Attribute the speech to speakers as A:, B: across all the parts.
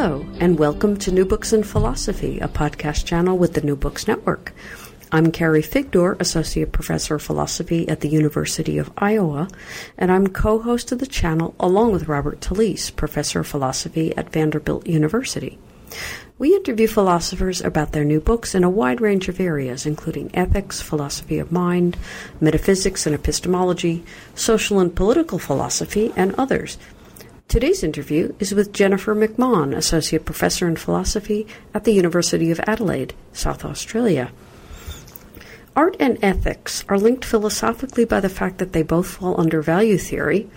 A: Hello, and welcome to New Books in Philosophy, a podcast channel with the New Books Network. I'm Carrie Figdor, Associate Professor of Philosophy at the University of Iowa, and I'm co host of the channel along with Robert Talisse, Professor of Philosophy at Vanderbilt University. We interview philosophers about their new books in a wide range of areas, including ethics, philosophy of mind, metaphysics and epistemology, social and political philosophy, and others. Today's interview is with Jennifer McMahon, Associate Professor in Philosophy at the University of Adelaide, South Australia. Art and ethics are linked philosophically by the fact that they both fall under value theory,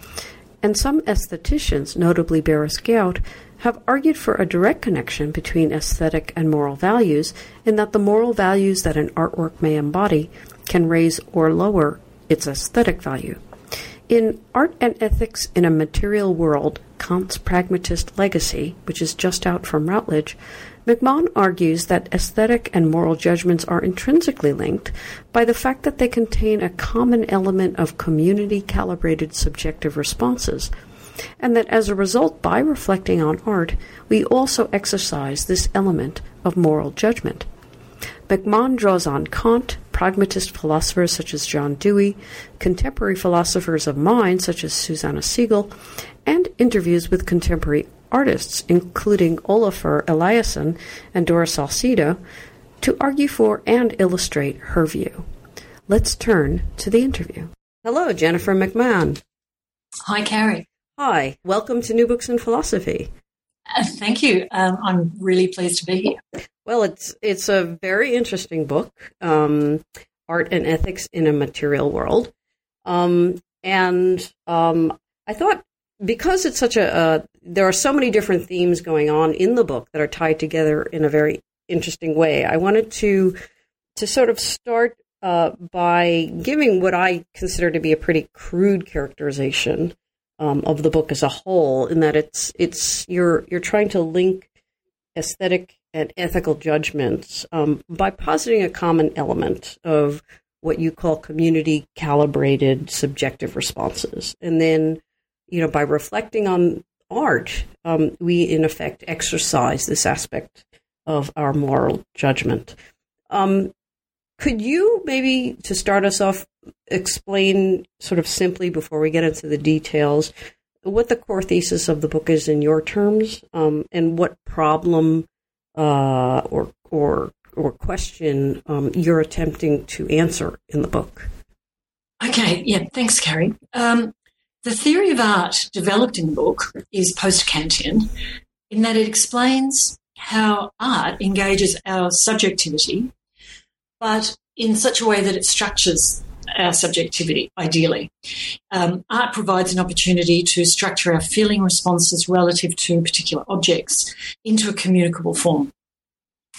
A: and some aestheticians, notably Berys Gaut, have argued for a direct connection between aesthetic and moral values in that the moral values that an artwork may embody can raise or lower its aesthetic value. In Art and Ethics in a Material World, Kant's Pragmatist Legacy, which is just out from Routledge, McMahon argues that aesthetic and moral judgments are intrinsically linked by the fact that they contain a common element of community calibrated subjective responses, and that as a result, by reflecting on art, we also exercise this element of moral judgment. McMahon draws on Kant, pragmatist philosophers such as John Dewey, contemporary philosophers of mind such as Susanna Siegel, and interviews with contemporary artists, including Olafur Eliasson and Doris Salcedo, to argue for and illustrate her view. Let's turn to the interview. Hello, Jennifer McMahon.
B: Hi, Carrie.
A: Hi, welcome to New Books in Philosophy.
B: Uh, thank you. Um, I'm really pleased to be here.
A: Well, it's it's a very interesting book, um, art and ethics in a material world, um, and um, I thought because it's such a uh, there are so many different themes going on in the book that are tied together in a very interesting way. I wanted to to sort of start uh, by giving what I consider to be a pretty crude characterization um, of the book as a whole, in that it's it's you're you're trying to link aesthetic and ethical judgments um, by positing a common element of what you call community calibrated subjective responses. And then, you know, by reflecting on art, um, we in effect exercise this aspect of our moral judgment. Um, could you maybe, to start us off, explain sort of simply before we get into the details what the core thesis of the book is in your terms, um, and what problem uh, or or or question um, you're attempting to answer in the book.
B: Okay, yeah, thanks, Carrie. Um, the theory of art developed in the book is post Kantian in that it explains how art engages our subjectivity, but in such a way that it structures our subjectivity, ideally. Um, art provides an opportunity to structure our feeling responses relative to particular objects into a communicable form.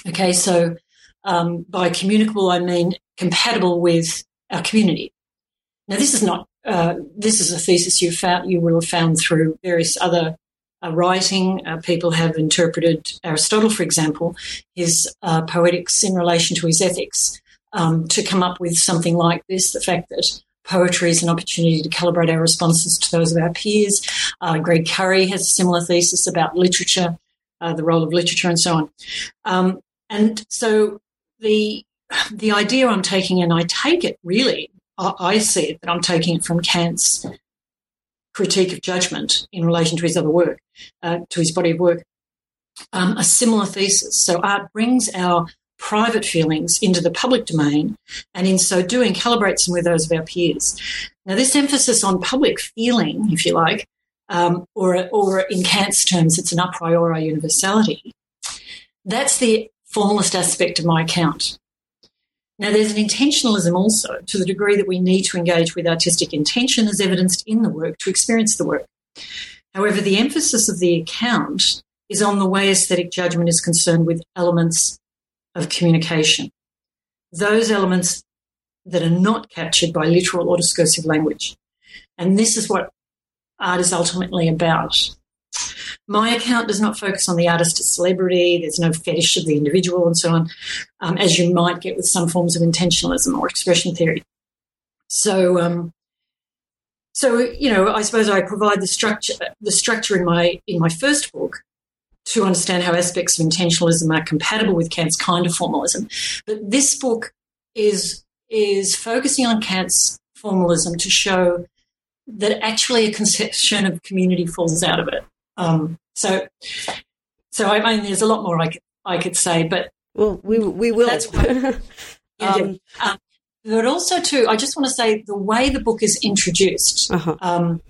B: Okay, so um, by communicable, I mean compatible with our community. Now, this is not uh, this is a thesis you found you will have found through various other uh, writing. Uh, people have interpreted Aristotle, for example, his uh, poetics in relation to his ethics um, to come up with something like this: the fact that poetry is an opportunity to calibrate our responses to those of our peers. Uh, Greg Currie has a similar thesis about literature, uh, the role of literature, and so on. Um, and so the the idea I'm taking, and I take it really, I, I see it that I'm taking it from Kant's critique of judgment in relation to his other work, uh, to his body of work, um, a similar thesis. So art brings our private feelings into the public domain, and in so doing, calibrates them with those of our peers. Now, this emphasis on public feeling, if you like, um, or, or in Kant's terms, it's an a priori universality. That's the formalist aspect of my account. Now, there's an intentionalism also to the degree that we need to engage with artistic intention as evidenced in the work to experience the work. However, the emphasis of the account is on the way aesthetic judgment is concerned with elements of communication. Those elements that are not captured by literal or discursive language. And this is what art is ultimately about. My account does not focus on the artist as celebrity. There's no fetish of the individual and so on, um, as you might get with some forms of intentionalism or expression theory. So, um, so you know, I suppose I provide the structure, the structure in my in my first book to understand how aspects of intentionalism are compatible with Kant's kind of formalism. But this book is is focusing on Kant's formalism to show that actually a conception of community falls out of it. Um, so, so I mean, there's a lot more I could I could say, but
A: well, we we will.
B: That's yeah, um, um, but also too, I just want to say the way the book is introduced, uh-huh. um,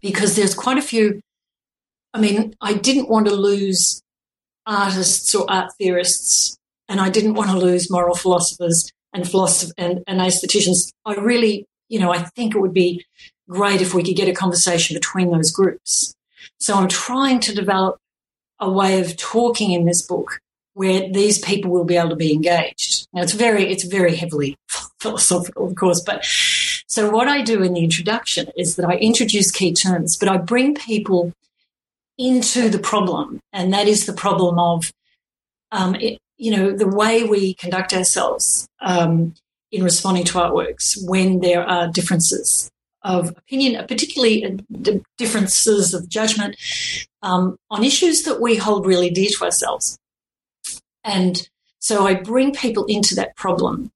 B: because there's quite a few. I mean, I didn't want to lose artists or art theorists, and I didn't want to lose moral philosophers and philosophers and, and aestheticians. I really, you know, I think it would be great if we could get a conversation between those groups. So I'm trying to develop a way of talking in this book where these people will be able to be engaged. Now it's very, it's very heavily philosophical, of course, but so what I do in the introduction is that I introduce key terms, but I bring people into the problem, and that is the problem of, um, it, you know, the way we conduct ourselves um, in responding to artworks when there are differences of opinion, particularly uh, differences of judgment um, on issues that we hold really dear to ourselves. And so I bring people into that problem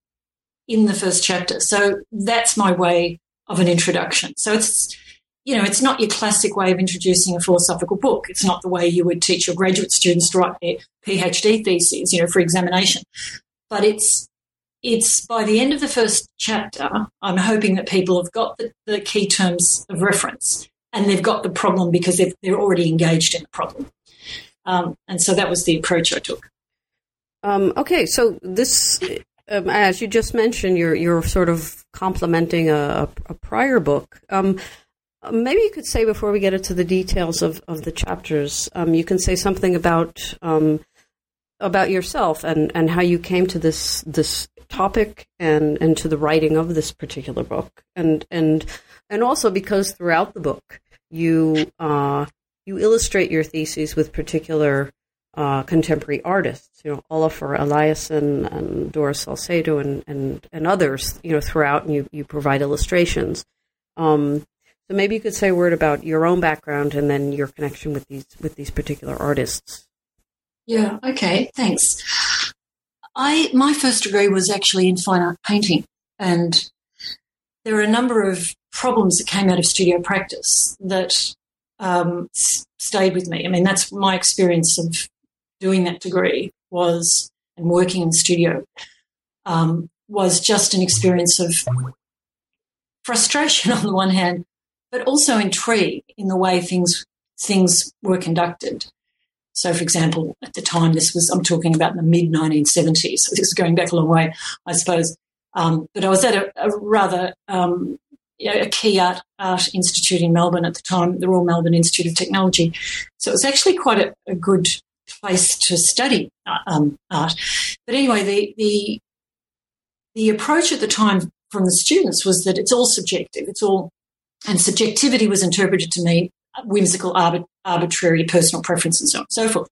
B: in the first chapter. So that's my way of an introduction. So it's, you know, it's not your classic way of introducing a philosophical book. It's not the way you would teach your graduate students to write their PhD theses, you know, for examination. But it's it's by the end of the first chapter, I'm hoping that people have got the, the key terms of reference and they've got the problem because they're already engaged in the problem. Um, and so that was the approach I took.
A: Um, okay, so this, um, as you just mentioned, you're you're sort of complementing a, a prior book. Um, maybe you could say before we get into the details of, of the chapters, um, you can say something about um, about yourself and, and how you came to this this topic and, and to the writing of this particular book, and and and also because throughout the book you uh, you illustrate your theses with particular uh, contemporary artists, you know, Olafur Eliasson and Doris Salcedo and, and, and others, you know, throughout, and you, you provide illustrations. Um, so maybe you could say a word about your own background and then your connection with these with these particular artists.
B: Yeah. Okay. Thanks. I my first degree was actually in fine art painting, and there are a number of problems that came out of studio practice that um, stayed with me. I mean, that's my experience of doing that degree was and working in the studio um, was just an experience of frustration on the one hand, but also intrigue in the way things things were conducted. So, for example, at the time, this was, I'm talking about the mid 1970s. So, this is going back a long way, I suppose. Um, but I was at a, a rather um, a key art, art institute in Melbourne at the time, the Royal Melbourne Institute of Technology. So, it was actually quite a, a good place to study uh, um, art. But anyway, the, the, the approach at the time from the students was that it's all subjective. It's all, and subjectivity was interpreted to mean whimsical, arbit- arbitrary personal preference and so on and so forth.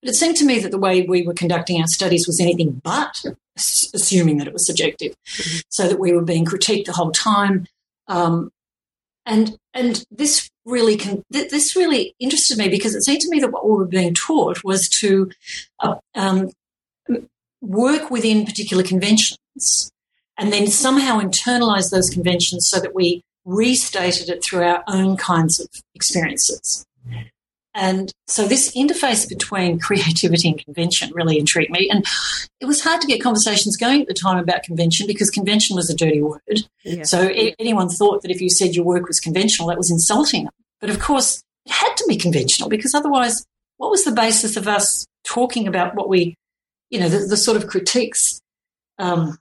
B: But it seemed to me that the way we were conducting our studies was anything but assuming that it was subjective, mm-hmm. so that we were being critiqued the whole time. Um, and and this really can th- this really interested me because it seemed to me that what we were being taught was to uh, um, work within particular conventions and then somehow internalize those conventions so that we restated it through our own kinds of experiences. And so this interface between creativity and convention really intrigued me. And it was hard to get conversations going at the time about convention because convention was a dirty word. Yeah. So anyone thought that if you said your work was conventional, that was insulting them. But of course, it had to be conventional because otherwise, what was the basis of us talking about what we, you know, the, the sort of critiques um,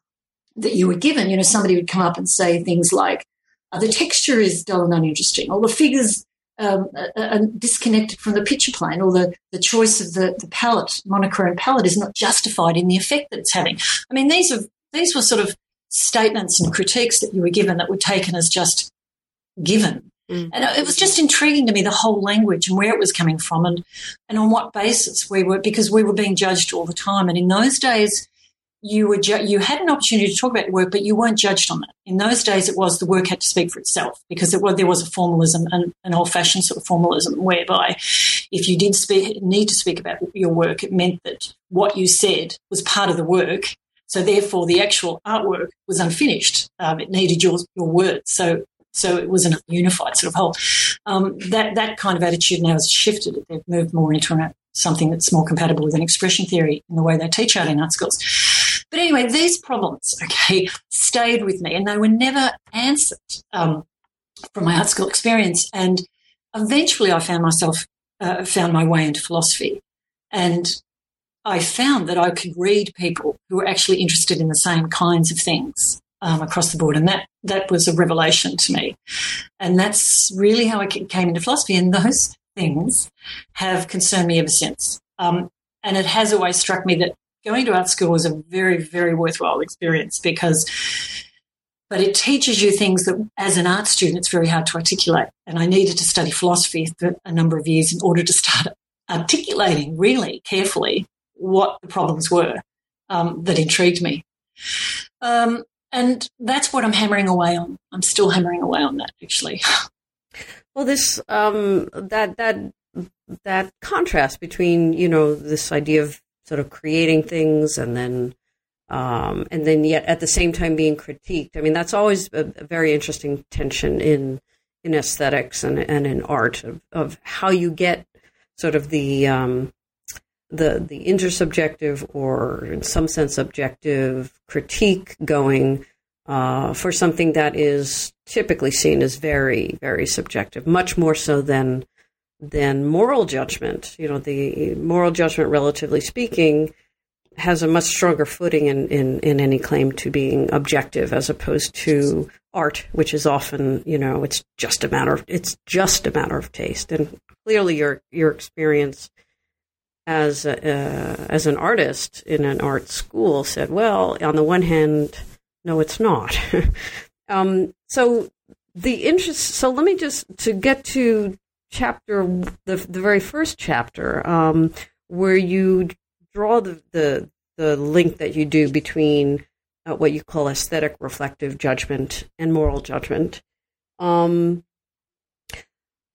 B: that you were given? You know, somebody would come up and say things like, uh, the texture is dull and uninteresting, All the figures um, uh, disconnected from the picture plane, or the, the choice of the, the palette, monochrome palette, is not justified in the effect that it's having. I mean, these are these were sort of statements and critiques that you were given that were taken as just given. Mm. And it was just intriguing to me the whole language and where it was coming from and, and on what basis we were, because we were being judged all the time. And in those days, you were ju- you had an opportunity to talk about your work, but you weren't judged on that. In those days, it was the work had to speak for itself because it was, there was a formalism and an old fashioned sort of formalism whereby if you did speak, need to speak about your work, it meant that what you said was part of the work. So therefore, the actual artwork was unfinished. Um, it needed your your words. So so it was a unified sort of whole. Um, that that kind of attitude now has shifted. They've moved more into something that's more compatible with an expression theory in the way they teach art in art schools. But anyway, these problems, okay, stayed with me and they were never answered um, from my art school experience. And eventually I found myself, uh, found my way into philosophy. And I found that I could read people who were actually interested in the same kinds of things um, across the board. And that, that was a revelation to me. And that's really how I came into philosophy. And those things have concerned me ever since. Um, and it has always struck me that going to art school was a very, very worthwhile experience because, but it teaches you things that as an art student, it's very hard to articulate. And I needed to study philosophy for a number of years in order to start articulating really carefully what the problems were um, that intrigued me. Um, and that's what I'm hammering away on. I'm still hammering away on that, actually.
A: Well, this um, that that that contrast between you know this idea of sort of creating things and then um, and then yet at the same time being critiqued. I mean, that's always a, a very interesting tension in in aesthetics and, and in art of, of how you get sort of the um, the the intersubjective or in some sense objective critique going uh, for something that is typically seen as very very subjective, much more so than than moral judgment. You know, the moral judgment, relatively speaking, has a much stronger footing in, in, in any claim to being objective as opposed to art, which is often, you know, it's just a matter of it's just a matter of taste. And clearly your your experience as a, uh, as an artist in an art school said, well, on the one hand, no, it's not. um, so the interest. So let me just to get to chapter, the the very first chapter, um, where you draw the, the the link that you do between uh, what you call aesthetic reflective judgment and moral judgment. Um,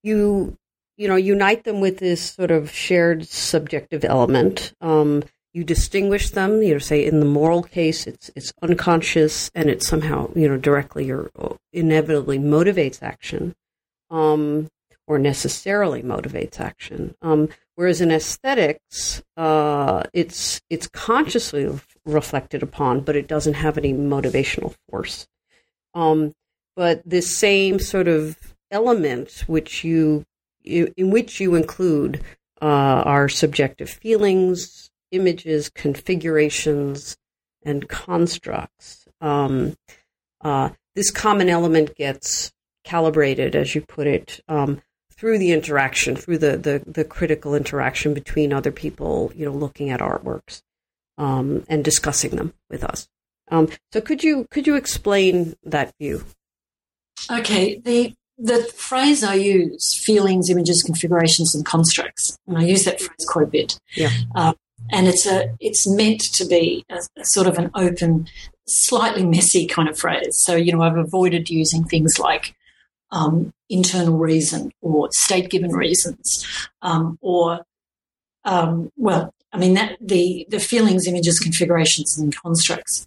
A: you you know unite them with this sort of shared subjective element. Um, you distinguish them. You know, say in the moral case, it's it's unconscious and it somehow you know directly or inevitably motivates action. Um, or necessarily motivates action. Um, whereas in aesthetics, uh, it's it's consciously reflected upon, but it doesn't have any motivational force. Um, but this same sort of element, which you, in which you include uh, our subjective feelings, images, configurations, and constructs. Um, uh, this common element gets calibrated, as you put it, um, through the interaction, through the, the, the critical interaction between other people, you know, looking at artworks um, and discussing them with us. Um, so could you could you explain that view?
B: Okay, the the phrase I use, feelings, images, configurations, and constructs, and I use that phrase quite a bit.
A: Yeah.
B: Um, and it's a it's meant to be a, a, sort of an open, slightly messy kind of phrase. So you know, I've avoided using things like um, internal reason or state given reasons um, or um, well i mean that the the feelings images configurations and constructs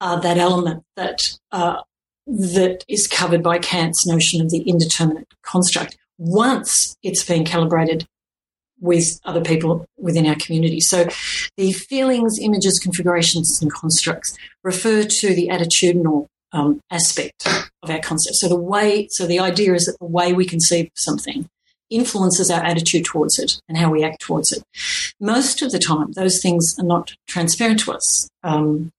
B: are that element that uh, that is covered by kant's notion of the indeterminate construct once it's been calibrated with other people within our community. So the feelings, images, configurations, and constructs refer to the attitudinal um, aspect of our concept. So the way, so the idea is that the way we conceive something influences our attitude towards it and how we act towards it. Most of the time, those things are not transparent to us. Um,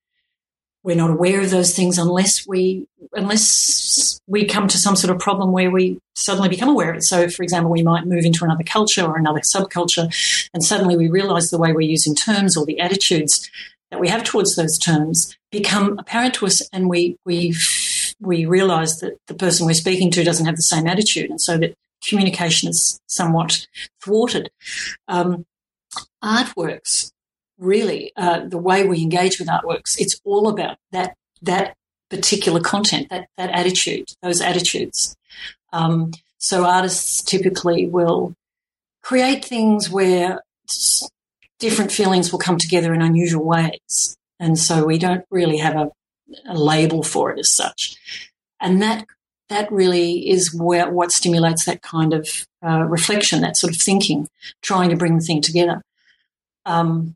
B: we're not aware of those things unless we unless we come to some sort of problem where we suddenly become aware of it. So, for example, we might move into another culture or another subculture, and suddenly we realize the way we're using terms or the attitudes that we have towards those terms become apparent to us, and we we we realize that the person we're speaking to doesn't have the same attitude, and so that communication is somewhat thwarted. Um, artworks really uh, the way we engage with artworks. It's all about that that particular content, that that attitude, those attitudes. Um, so artists typically will create things where different feelings will come together in unusual ways, and so we don't really have a, a label for it as such. And that that really is where what stimulates that kind of uh, reflection, that sort of thinking, trying to bring the thing together. Um,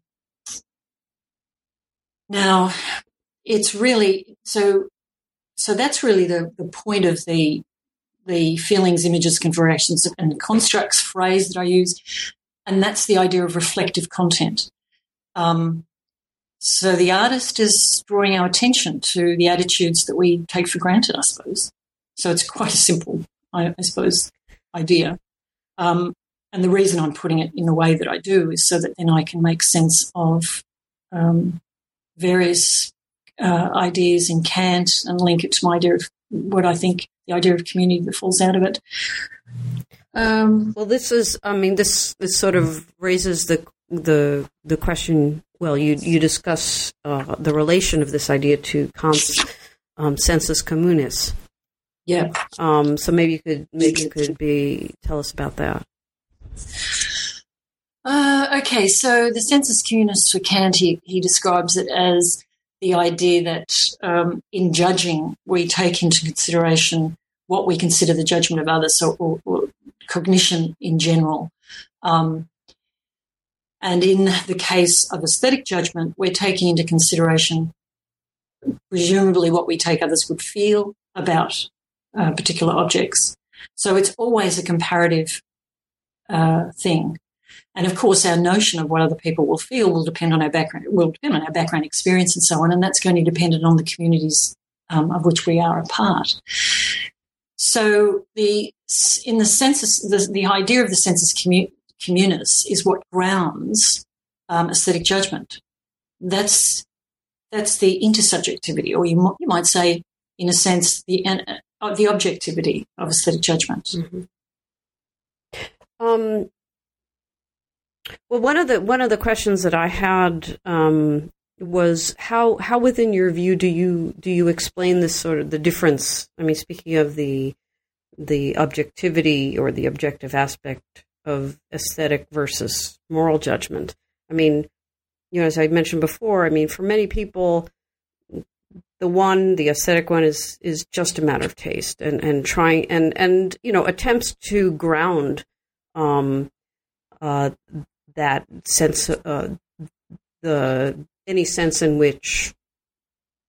B: now, it's really so. So that's really the, the point of the the feelings, images, configurations, and constructs phrase that I use, and that's the idea of reflective content. Um, so the artist is drawing our attention to the attitudes that we take for granted, I suppose. So it's quite a simple, I, I suppose, idea. Um, and the reason I'm putting it in the way that I do is so that then I can make sense of um, various uh, ideas in Kant and link it to my idea of what I think the idea of community that falls out of it.
A: Um, well, this is, I mean, this this sort of raises the the the question. Well, you you discuss uh, the relation of this idea to Kant's um, sensus communis.
B: Yeah.
A: Um, so maybe you could maybe you could be tell us about that.
B: Uh, okay, so the sensus communis for Kant, he, he describes it as the idea that um, in judging, we take into consideration what we consider the judgment of others, or, or, or cognition in general. Um, and in the case of aesthetic judgment, we're taking into consideration presumably what we take others would feel about uh, particular objects. So it's always a comparative uh, thing. And of course, our notion of what other people will feel will depend on our background, will depend on our background experience and so on. And that's going to depend on the communities um, of which we are a part. So the in the sensus, the, the idea of the sensus commu- communis is what grounds um, aesthetic judgment. That's that's the intersubjectivity, or you, you might say, in a sense, the uh, the objectivity of aesthetic judgment. Mm-hmm.
A: Um, well, one of the one of the questions that I had um, was how how within your view do you do you explain this sort of the difference? I mean, speaking of the the objectivity or the objective aspect of aesthetic versus moral judgment. I mean, you know, as I mentioned before, I mean, for many people, the one, the aesthetic one, is is just a matter of taste and and trying and and you know attempts to ground um, uh, that sense, uh, the any sense in which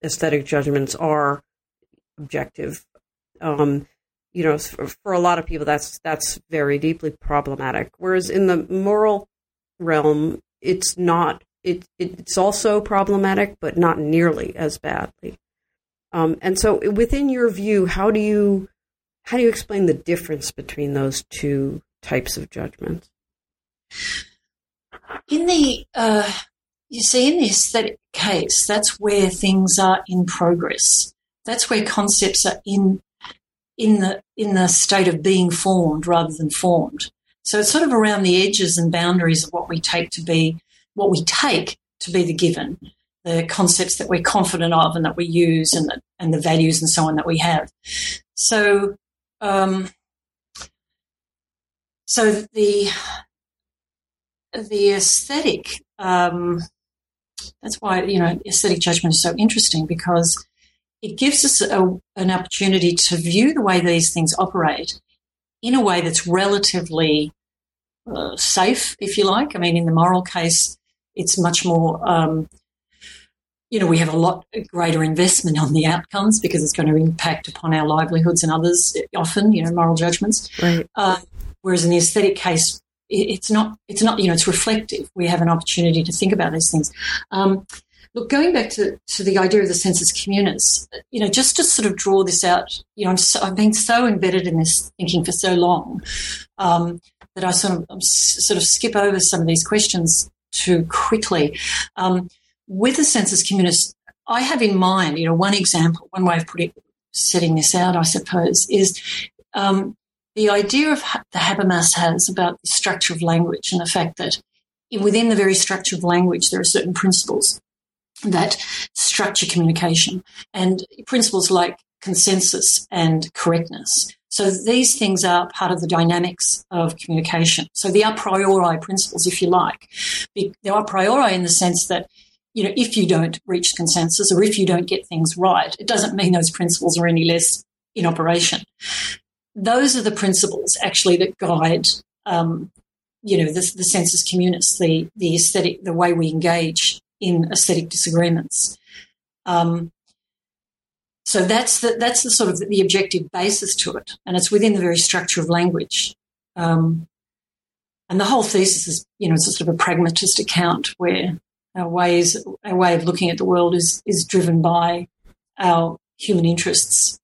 A: aesthetic judgments are objective. Um, you know, for, for, a lot of people, that's that's very deeply problematic. Whereas in the moral realm, it's not. It, it's also problematic, but not nearly as badly. Um, and so, within your view, how do you how do you explain the difference between those two types of judgments?
B: In the, uh, you see, in the aesthetic case, that's where things are in progress. That's where concepts are in in the in the state of being formed rather than formed. So it's sort of around the edges and boundaries of what we take to be what we take to be the given, the concepts that we're confident of and that we use, and the, and the values and so on that we have. So um, so the the aesthetic. Um, that's why you know aesthetic judgment is so interesting because it gives us a, an opportunity to view the way these things operate in a way that's relatively uh, safe, if you like. I mean, in the moral case, it's much more. Um, you know, we have a lot greater investment on the outcomes because it's going to impact upon our livelihoods and others. Often, you know, moral judgments.
A: Right. Uh,
B: whereas in the aesthetic case, it's not it's not you know it's reflective. We have an opportunity to think about these things. Um, look, going back to, to the idea of the sensus communis, you know, just to sort of draw this out, you know, i have been so embedded in this thinking for so long um, that I sort of um, sort of skip over some of these questions too quickly. Um, with the sensus communis, I have in mind, you know, one example, one way of putting setting this out, I suppose, is um, the idea of the Habermas has about the structure of language and the fact that within the very structure of language, there are certain principles that structure communication and principles like consensus and correctness. So these things are part of the dynamics of communication. So the a priori principles, if you like, the a priori in the sense that you know, if you don't reach consensus or if you don't get things right, it doesn't mean those principles are any less in operation. Those are the principles actually that guide, um, you know, the, the communis, the the aesthetic, the way we engage in aesthetic disagreements. Um, so that's the that's the sort of the objective basis to it, and it's within the very structure of language. Um, and the whole thesis is, you know, it's a sort of a pragmatist account where our ways, our way of looking at the world is is driven by our human interests.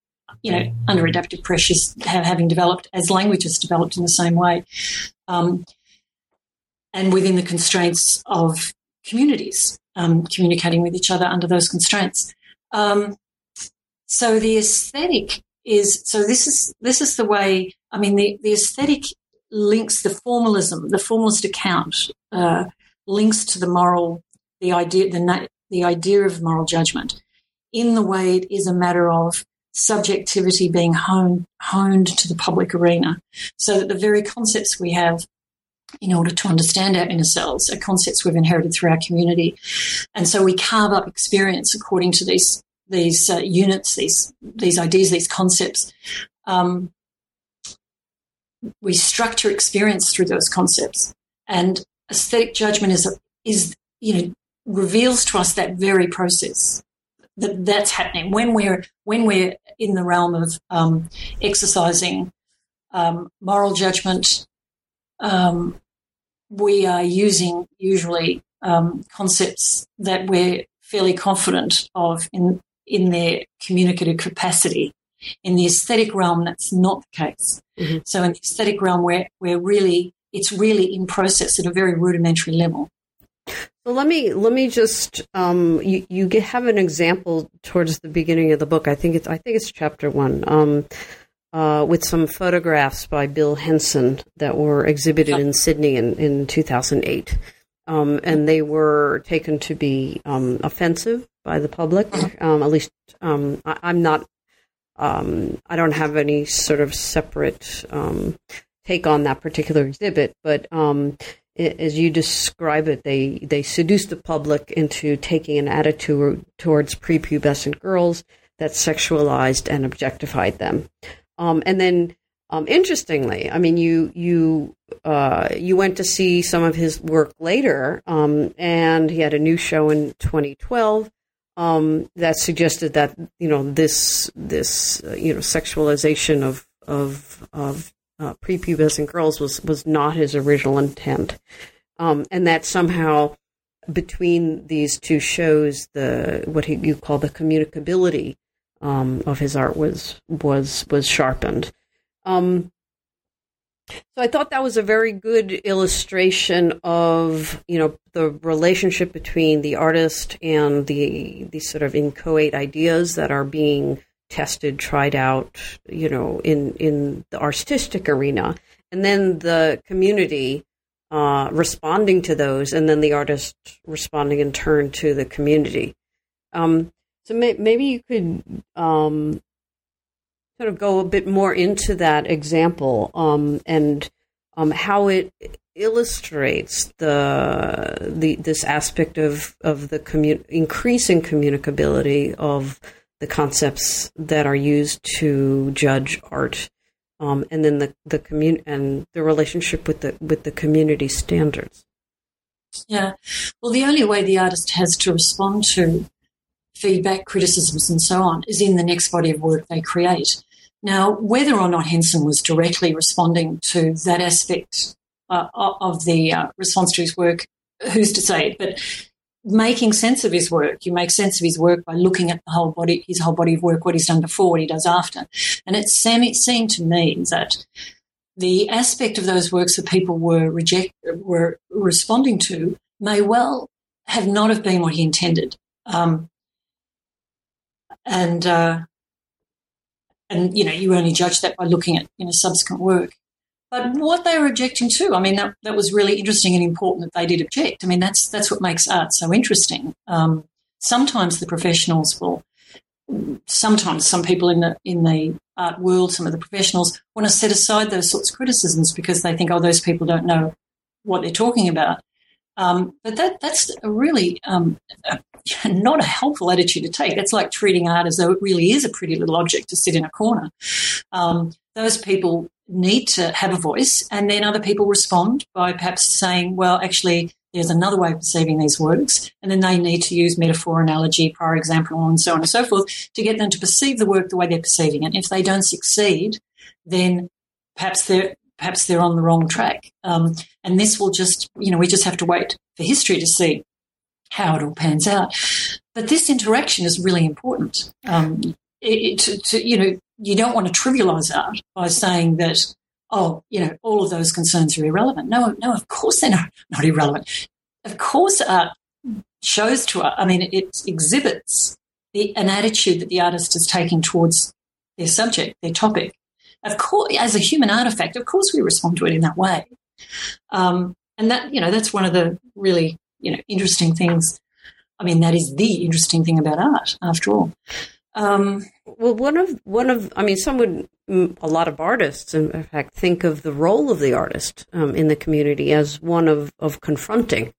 B: You know, under adaptive pressures, having developed as languages developed in the same way, um, and within the constraints of communities um, communicating with each other under those constraints. Um, so the aesthetic is so this is this is the way. I mean, the the aesthetic links the formalism, the formalist account uh, links to the moral the idea the the idea of moral judgment in the way it is a matter of subjectivity being honed, honed to the public arena. So that the very concepts we have in order to understand our inner selves are concepts we've inherited through our community. And so we carve up experience according to these these uh, units these these ideas these concepts. Um, we structure experience through those concepts. And aesthetic judgment is is you know reveals to us that very process that that's happening. When we're when we're in the realm of um, exercising um, moral judgment. Um, we are using usually um, concepts that we're fairly confident of in in their communicative capacity. In the aesthetic realm, that's not the case. Mm-hmm. So in the aesthetic realm, we're, we're really it's really in process at a very rudimentary level.
A: So let me let me just um, you you have an example towards the beginning of the book. I think it's I think it's chapter one. Um, uh, with some photographs by Bill Henson that were exhibited in Sydney in, in 2008. Um, and they were taken to be um, offensive by the public. Um, at least um, I, am not. Um, I don't have any sort of separate um, take on that particular exhibit, but as you describe it, they they seduce the public into taking an attitude towards prepubescent girls that sexualized and objectified them. Um, and then, um, interestingly, I mean, you you uh, you went to see some of his work later, um, and he had a new show in 2012 um, that suggested that you know this this uh, you know sexualization of of of uh, prepubescent girls was was not his original intent, um, and that somehow between these two shows, the what he, you call the communicability um, of his art was was was sharpened. Um, so I thought that was a very good illustration of you know the relationship between the artist and the the sort of inchoate ideas that are being tested, tried out, you know, in in the artistic arena, and then the community uh, responding to those, and then the artist responding in turn to the community. Um, so may, maybe you could um, sort of go a bit more into that example um, and um, how it illustrates the the this aspect of of the commu- increasing communicability of the concepts that are used to judge art, um, and then the the commun- and the relationship with the with the community standards.
B: Yeah, well, the only way the artist has to respond to feedback, criticisms, and so on is in the next body of work they create. Now, whether or not Henson was directly responding to that aspect uh, of the uh, response to his work, who's to say? But making sense of his work. You make sense of his work by looking at the whole body, his whole body of work, what he's done before, what he does after. And it seemed to me that the aspect of those works that people were reject were responding to may well have not have been what he intended. Um, and uh, and you know you only judge that by looking at you know subsequent work. But what they were objecting to, I mean, that, that was really interesting and important that they did object. I mean, that's that's what makes art so interesting. Um, sometimes the professionals will, sometimes some people in the in the art world, some of the professionals want to set aside those sorts of criticisms because they think, oh, those people don't know what they're talking about. Um, but that that's a really um, a, not a helpful attitude to take. That's like treating art as though it really is a pretty little object to sit in a corner. Um, those people need to have a voice, and then other people respond by perhaps saying, "Well, actually, there's another way of perceiving these works," and then they need to use metaphor, analogy, prior example, and so on and so forth to get them to perceive the work the way they're perceiving it. And if they don't succeed, then perhaps they're perhaps they're on the wrong track. Um, and this will just, you know, we just have to wait for history to see how it all pans out. But this interaction is really important. Um, it, to, to, you know, you don't want to trivialize art by saying that, oh, you know, all of those concerns are irrelevant. No, no, of course they're not, not irrelevant. Of course, art shows to us, I mean, it exhibits the, an attitude that the artist is taking towards their subject, their topic. Of course, as a human artifact, of course we respond to it in that way. Um, and that, you know, that's one of the really, you know, interesting things. I mean, that is the interesting thing about art, after all.
A: Um, well, one of one of I mean, some would a lot of artists, in fact, think of the role of the artist um, in the community as one of of confronting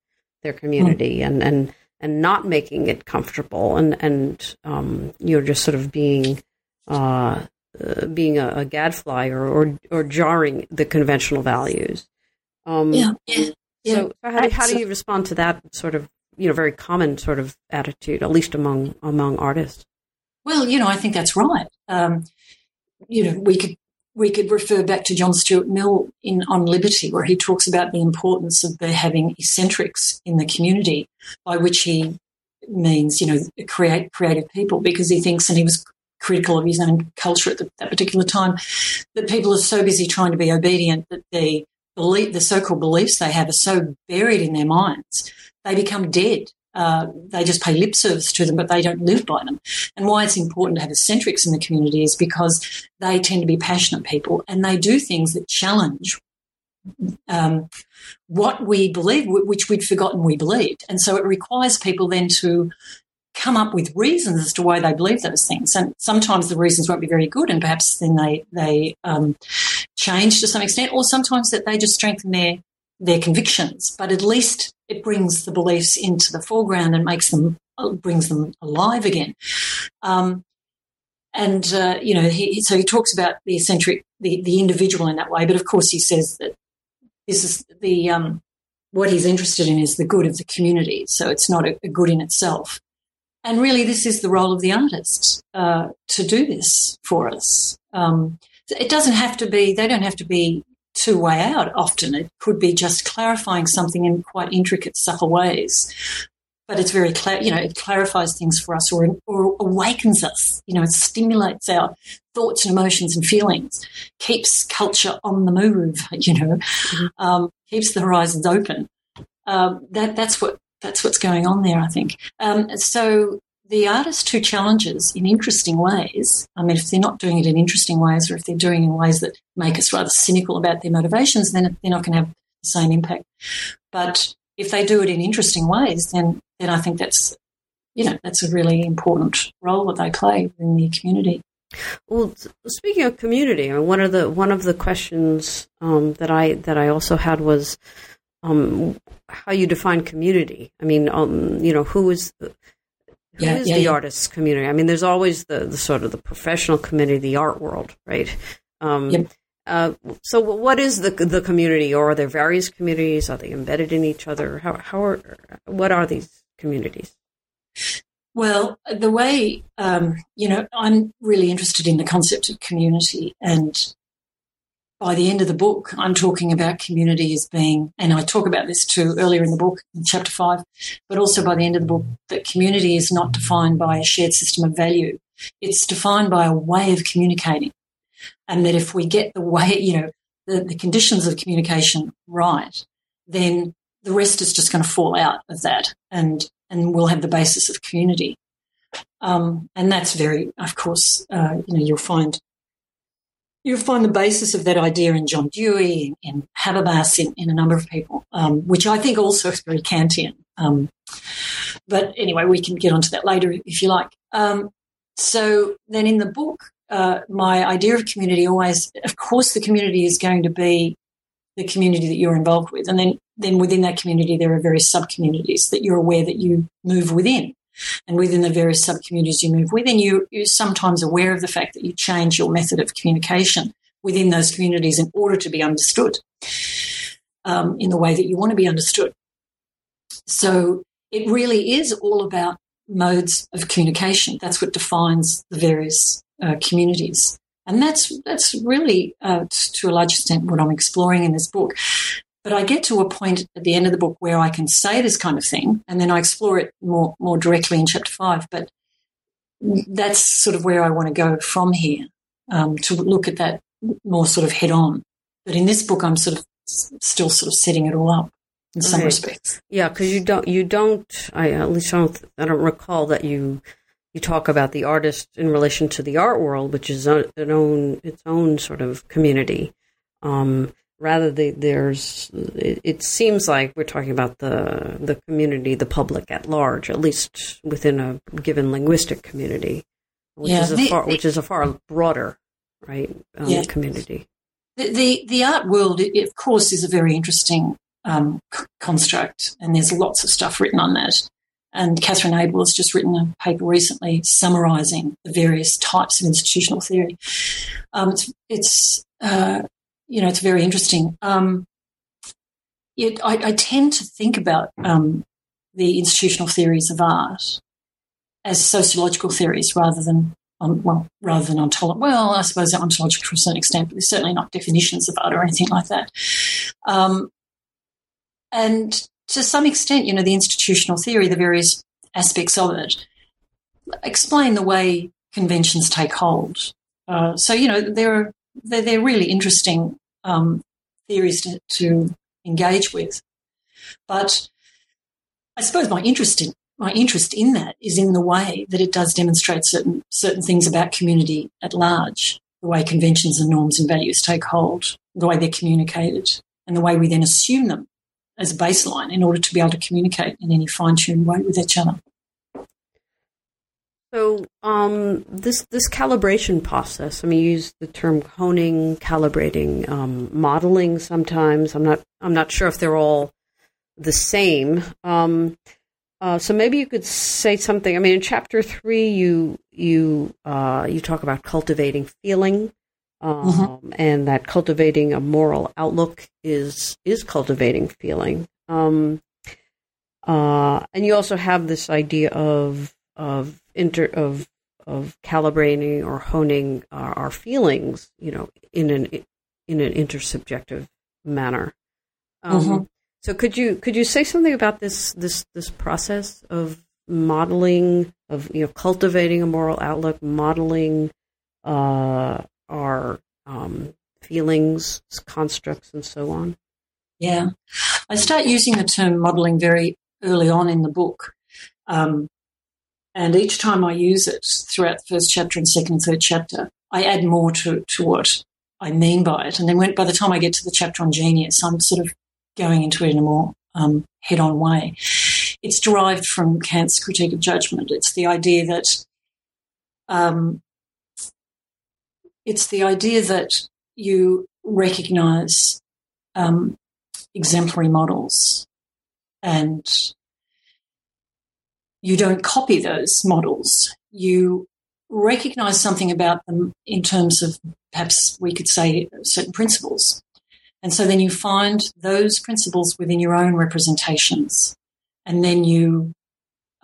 A: their community mm. and and and not making it comfortable and and um, you're just sort of being uh, uh, being a, a, gadfly or, or or jarring the conventional values.
B: Um, yeah, yeah.
A: So, how, do, how do you respond to that sort of you know very common sort of attitude, at least among among artists?
B: Well, you know, I think that's right. Um, you know, we could we could refer back to John Stuart Mill in On Liberty, where he talks about the importance of there having eccentrics in the community, by which he means, you know, create creative people, because he thinks, and he was critical of his own culture at the, that particular time, that people are so busy trying to be obedient that the belief, the so-called beliefs they have are so buried in their minds, they become dead uh, they just pay lip service to them, but they don't live by them. And why it's important to have eccentrics in the community is because they tend to be passionate people and they do things that challenge um, what we believe, which we'd forgotten we believed. And so it requires people then to come up with reasons as to why they believe those things. And sometimes the reasons won't be very good, and perhaps then they they um, change to some extent, or sometimes that they just strengthen their their convictions. But at least it brings the beliefs into the foreground and makes them brings them alive again. Um, and uh, you know, he, so he talks about the eccentric, the, the individual in that way. But of course, he says that this is the um, what he's interested in is the good of the community. So it's not a, a good in itself. And really, this is the role of the artist uh, to do this for us. Um, it doesn't have to be; they don't have to be two way out often. It could be just clarifying something in quite intricate, subtle ways. But it's very, clear, you know, it clarifies things for us or, or awakens us. You know, it stimulates our thoughts and emotions and feelings, keeps culture on the move, you know, mm-hmm. um, keeps the horizons open. Um, that, that's what that's what's going on there, I think. Um, so the artist who challenges in interesting ways, I mean, if they're not doing it in interesting ways or if they're doing it in ways that make us rather cynical about their motivations, then they're not going to have the same impact. But if they do it in interesting ways, then, then I think that's, you know, that's a really important role that they play in the community.
A: Well, speaking of community, one of the one of the questions um, that I that I also had was um, how you define community. I mean, um, you know, who is yeah, who is yeah, the yeah. artists community? I mean, there's always the, the sort of the professional community, the art world, right? Um, yep. uh, so, what is the the community, or are there various communities? Are they embedded in each other? How how are what are these communities?
B: Well, the way um, you know, I'm really interested in the concept of community, and by the end of the book, I'm talking about community as being, and I talk about this too earlier in the book, in chapter five, but also by the end of the book, that community is not defined by a shared system of value. It's defined by a way of communicating. And that if we get the way, you know, the, the conditions of communication right, then the rest is just going to fall out of that and, and we'll have the basis of community. Um, and that's very, of course, uh, you know, you'll find You'll find the basis of that idea in John Dewey, in Habermas, in, in a number of people, um, which I think also is very Kantian. Um, but anyway, we can get onto that later if you like. Um, so then in the book, uh, my idea of community always, of course, the community is going to be the community that you're involved with. And then, then within that community, there are various sub communities that you're aware that you move within and within the various sub communities you move within, you, you're sometimes aware of the fact that you change your method of communication within those communities in order to be understood um, in the way that you want to be understood. So it really is all about modes of communication. That's what defines the various uh, communities. And that's that's really, uh, to a large extent, what I'm exploring in this book. But I get to a point at the end of the book where I can say this kind of thing, and then I explore it more more directly in chapter five. But that's sort of where I want to go from here um, to look at that more sort of head on. But in this book, I'm sort of still sort of setting it all up in some respects.
A: Yeah, because you don't you don't I at least I don't I don't recall that you you talk about the artist in relation to the art world, which is an own its own sort of community. Um, rather the, there's it, it, seems like we're talking about the the community the public at large at least within a given linguistic community which yeah, is a the, far which is a far broader right um, yeah. community
B: the, the, the art world of course is a very interesting um, c- construct and there's lots of stuff written on that and Catharine Abell has just written a paper recently summarizing the various types of institutional theory. Um, it's, it's uh, you know, it's very interesting. Um, it, I, I, tend to think about um, the institutional theories of art as sociological theories rather than, um, well, rather than ontological. Well, I suppose they're ontological to a certain extent, but they're certainly not definitions of art or anything like that. Um, and to some extent, you know, the institutional theory, the various aspects of it, explain the way conventions take hold. Uh, so, you know, there are they're, they're really interesting um, theories to, to, engage with. But I suppose my interest in my interest in that is in the way that it does demonstrate certain certain things about community at large, the way conventions and norms and values take hold, the way they're communicated, and the way we then assume them as a baseline in order to be able to communicate in any fine tuned way with each other.
A: So um, this this calibration process. I mean, you use the term honing, calibrating, um, modeling. Sometimes I'm not I'm not sure if they're all the same. Um, uh, so maybe you could say something. I mean, in chapter three, you you uh, you talk about cultivating feeling, um, mm-hmm. and that cultivating a moral outlook is is cultivating feeling. Um, uh, and you also have this idea of of inter of of calibrating or honing our, our feelings, you know, in an in an intersubjective manner. Um, mm-hmm. So could you could you say something about this this this process of modeling of you know cultivating a moral outlook, modeling uh, our um, feelings, constructs, and so on?
B: Yeah, I start using the term modeling very early on in the book. Um, and each time I use it throughout the first chapter and second and third chapter, I add more to, to what I mean by it. And then when, by the time I get to the chapter on genius, I'm sort of going into it in a more um, head on way. It's derived from Kant's critique of judgment. It's the idea that um, it's the idea that you recognize um, exemplary models and you don't copy those models. You recognize something about them in terms of perhaps we could say certain principles. And so then you find those principles within your own representations. And then you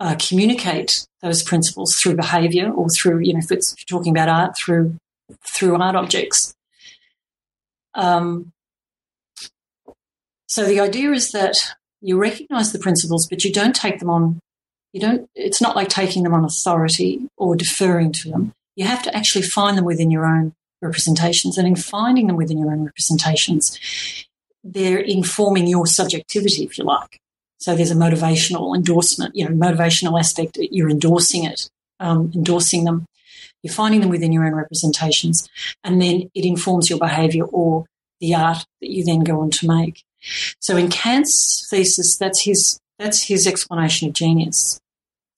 B: uh, communicate those principles through behavior or through, you know, if, it's, if you're talking about art, through, through art objects. Um, so the idea is that you recognize the principles, but you don't take them on. You don't. It's not like taking them on authority or deferring to them. You have to actually find them within your own representations, and in finding them within your own representations, they're informing your subjectivity, if you like. So there's a motivational endorsement, you know, motivational aspect. You're endorsing it, um, endorsing them. You're finding them within your own representations, and then it informs your behaviour or the art that you then go on to make. So in Kant's thesis, that's his that's his explanation of genius,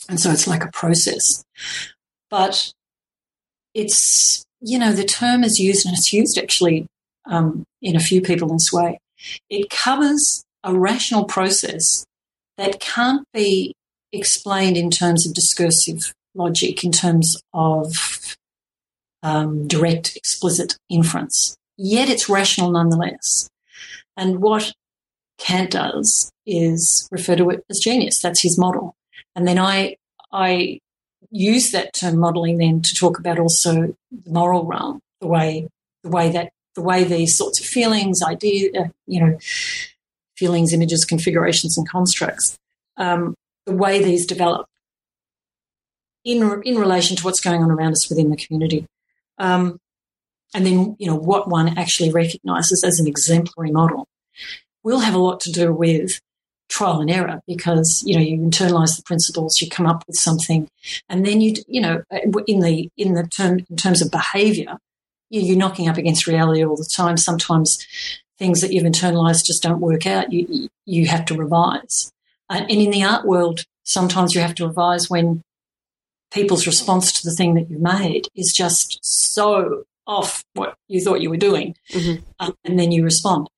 B: and so it's like a process. But it's you know the term is used and it's used actually um, in a few people in this way. It covers a rational process that can't be explained in terms of discursive logic in terms of um, direct, explicit inference. Yet it's rational nonetheless. And what Kant does is refer to it as genius. That's his model. And then I, I use that term modeling then to talk about also the moral realm, the way, the way that, the way these sorts of feelings, ideas, uh, you know, feelings, images, configurations, and constructs, um, the way these develop in in relation to what's going on around us within the community. Um, and then, you know, what one actually recognises as an exemplary model will have a lot to do with trial and error because you know you internalize the principles you come up with something and then you you know in the in the term in terms of behavior you're knocking up against reality all the time sometimes things that you've internalized just don't work out you you have to revise and in the art world sometimes you have to revise when people's response to the thing that you made is just so off what you thought you were doing, mm-hmm. um, and then you respond.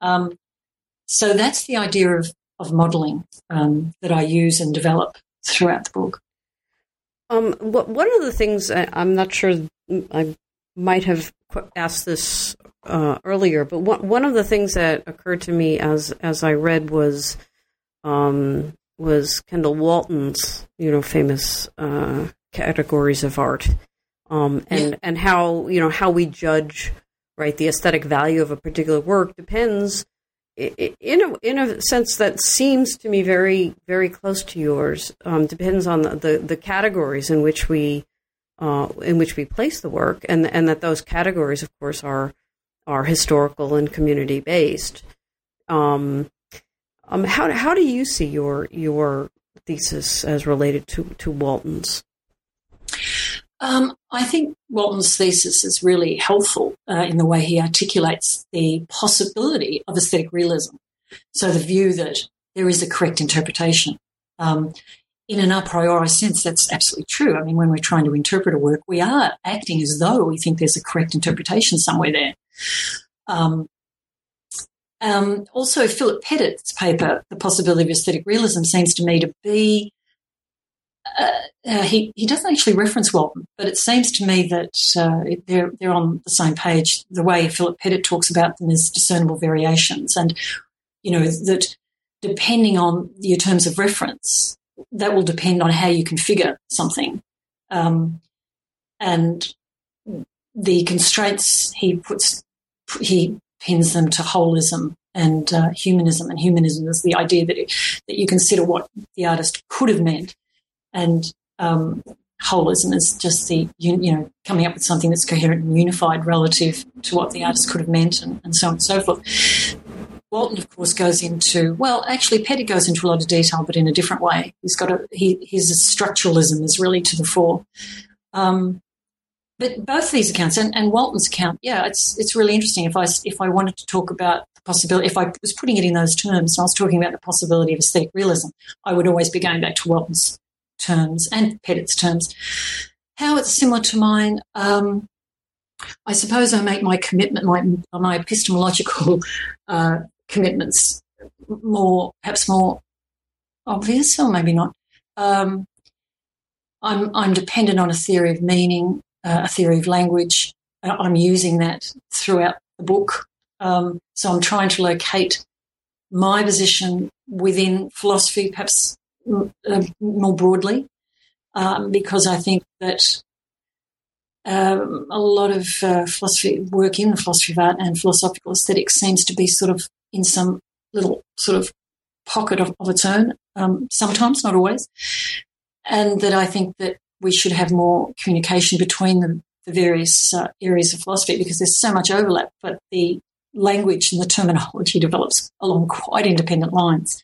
B: Um, so that's the idea of, of modeling um, that I use and develop throughout the book.
A: Um, one of the things I, am not sure I might have asked this uh, earlier, but one, one of the things that occurred to me as as I read was um, was Kendall Walton's, you know, famous uh, categories of art, um, and yeah. and how you know how we judge right the aesthetic value of a particular work depends in a in a sense that seems to me very very close to yours. Um, depends on the, the, the categories in which we uh, in which we place the work, and and that those categories, of course, are are historical and community based. Um, um, how how do you see your your thesis as related to to Walton's?
B: Um, I think Walton's thesis is really helpful uh, in the way he articulates the possibility of aesthetic realism. So the view that there is a correct interpretation. Um, in an a priori sense, that's absolutely true. I mean, when we're trying to interpret a work, we are acting as though we think there's a correct interpretation somewhere there. Um, um, also, Philip Pettit's paper, The Possibility of Aesthetic Realism, seems to me to be. Uh, uh, he, he doesn't actually reference Walton, but it seems to me that uh, they're, they're on the same page. The way Philip Pettit talks about them is discernible variations. And, you know, that depending on your terms of reference, that will depend on how you configure something. Um, and the constraints he puts, he pins them to holism and uh, humanism. And humanism is the idea that it, that you consider what the artist could have meant, and um, holism is just the you, you, know coming up with something that's coherent and unified relative to what the artist could have meant, and, and so on and so forth. Walton, of course, goes into well, actually, Pettit goes into a lot of detail, but in a different way. He's got a he, his structuralism is really to the fore. Um, but both these accounts and, and Walton's account, yeah, it's it's really interesting. If I if I wanted to talk about the possibility, if I was putting it in those terms, I was talking about the possibility of aesthetic realism, I would always be going back to Walton's terms and Pettit's terms. How it's similar to mine, um, I suppose I make my commitment, my my epistemological uh, commitments more, perhaps more obvious, or maybe not. Um, I'm I'm dependent on a theory of meaning uh, a theory of language. Uh, I'm using that throughout the book. Um, so I'm trying to locate my position within philosophy, perhaps uh, more broadly, um, because I think that um, a lot of uh, philosophy work in the philosophy of art and philosophical aesthetics seems to be sort of in some little sort of pocket of, of its own, um, sometimes, not always. And that I think that we should have more communication between the, the various uh, areas of philosophy because there's so much overlap, but the language and the terminology develops along quite independent lines.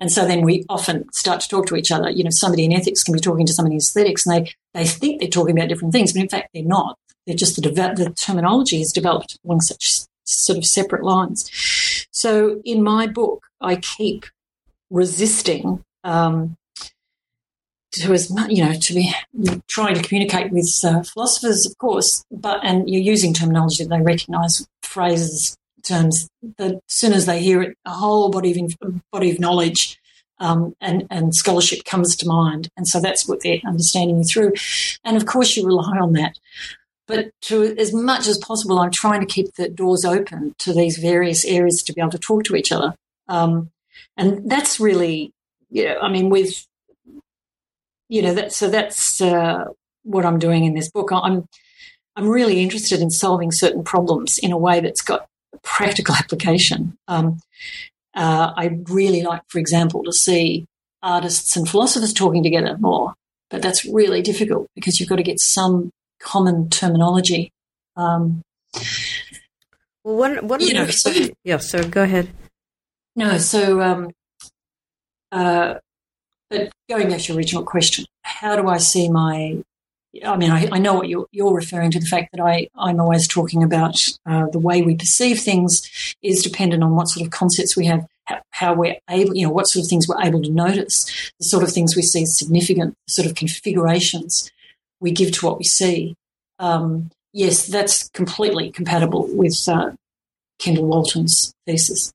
B: And so then we often start to talk to each other. You know, somebody in ethics can be talking to somebody in aesthetics and they, they think they're talking about different things, but in fact they're not. They're just the, the terminology is developed along such sort of separate lines. So in my book, I keep resisting um, to as much, you know, to be trying to communicate with uh, philosophers, of course, but and you're using terminology that they recognise, phrases, terms that as soon as they hear it, a whole body of body of knowledge um, and and scholarship comes to mind, and so that's what they're understanding you through, and of course you rely on that. But to as much as possible, I'm trying to keep the doors open to these various areas to be able to talk to each other, um, and that's really, you know, I mean, with you know that so that's uh, what I'm doing in this book. I'm I'm really interested in solving certain problems in a way that's got practical application. Um, uh, I'd really like, for example, to see artists and philosophers talking together more, but that's really difficult because you've got to get some common terminology. Um,
A: well, what, what you know, so, yeah, so go ahead.
B: No, so um, uh, but going back to your original question, how do I see my I mean, I, I, know what you're, you're, referring to the fact that I, I'm always talking about uh, the way we perceive things is dependent on what sort of concepts we have, how, we're able, you know, what sort of things we're able to notice, the sort of things we see as significant, sort of configurations we give to what we see. Um, yes, that's completely compatible with uh, Kendall Walton's thesis.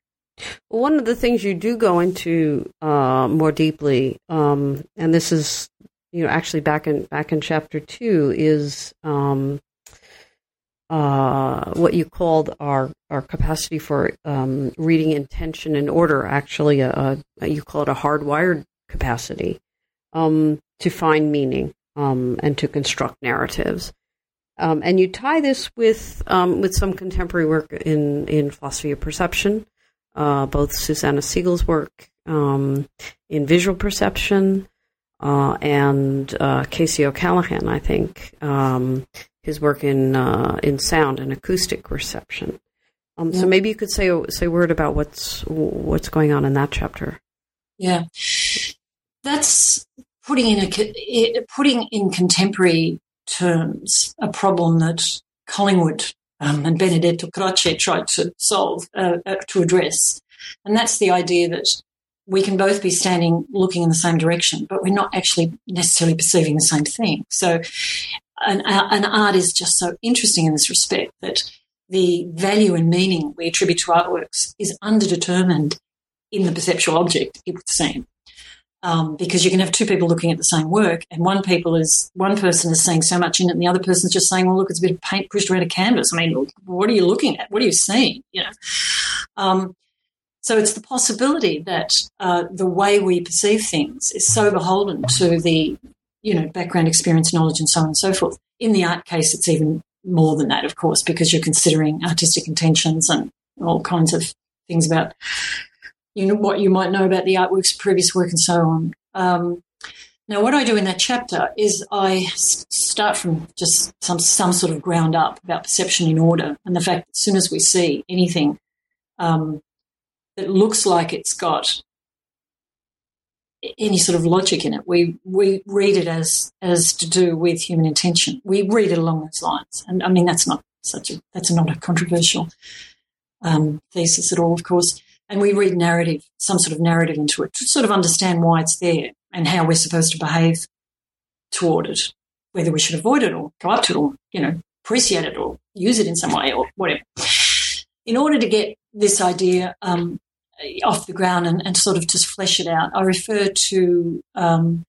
A: One of the things you do go into uh, more deeply, um, and this is, you know, actually back in back in chapter two, is um, uh, what you called our our capacity for um, reading intention and order. Actually, a, a, you call it a hardwired capacity um, to find meaning um, and to construct narratives. Um, and you tie this with with some contemporary work in in philosophy of perception uh, both Susanna Siegel's work um, in visual perception uh, and uh, Casey O'Callaghan, I think, um, his work in uh, in sound and acoustic reception. Um, yeah. So maybe you could say say a word about what's what's going on in that chapter.
B: Yeah, that's putting in a putting in contemporary terms a problem that Collingwood um, and Benedetto Croce tried to solve, uh, uh, to address. And that's the idea that we can both be standing looking in the same direction, but we're not actually necessarily perceiving the same thing. So, an, uh, an art is just so interesting in this respect that the value and meaning we attribute to artworks is underdetermined in the perceptual object, it would seem um, because you can have two people looking at the same work, and one people is one person is seeing so much in it, and the other person's just saying, "Well, look, it's a bit of paint pushed around a canvas." I mean, what are you looking at? What are you seeing? You know. Um, so it's the possibility that uh, the way we perceive things is so beholden to the, you know, background experience, knowledge, and so on and so forth. In the art case, it's even more than that, of course, because you're considering artistic intentions and all kinds of things about you know what you might know about the artworks, previous work, and so on. Um, now, what I do in that chapter is I start from just some some sort of ground up about perception in order, and the fact that as soon as we see anything um, that looks like it's got any sort of logic in it, we we read it as as to do with human intention. We read it along those lines, and I mean that's not such a that's not a controversial um, thesis at all, of course and we read narrative, some sort of narrative into it to sort of understand why it's there and how we're supposed to behave toward it, whether we should avoid it or go up to it or, you know, appreciate it or use it in some way or whatever. In order to get this idea um, off the ground and, and, sort of just flesh it out, I refer to um,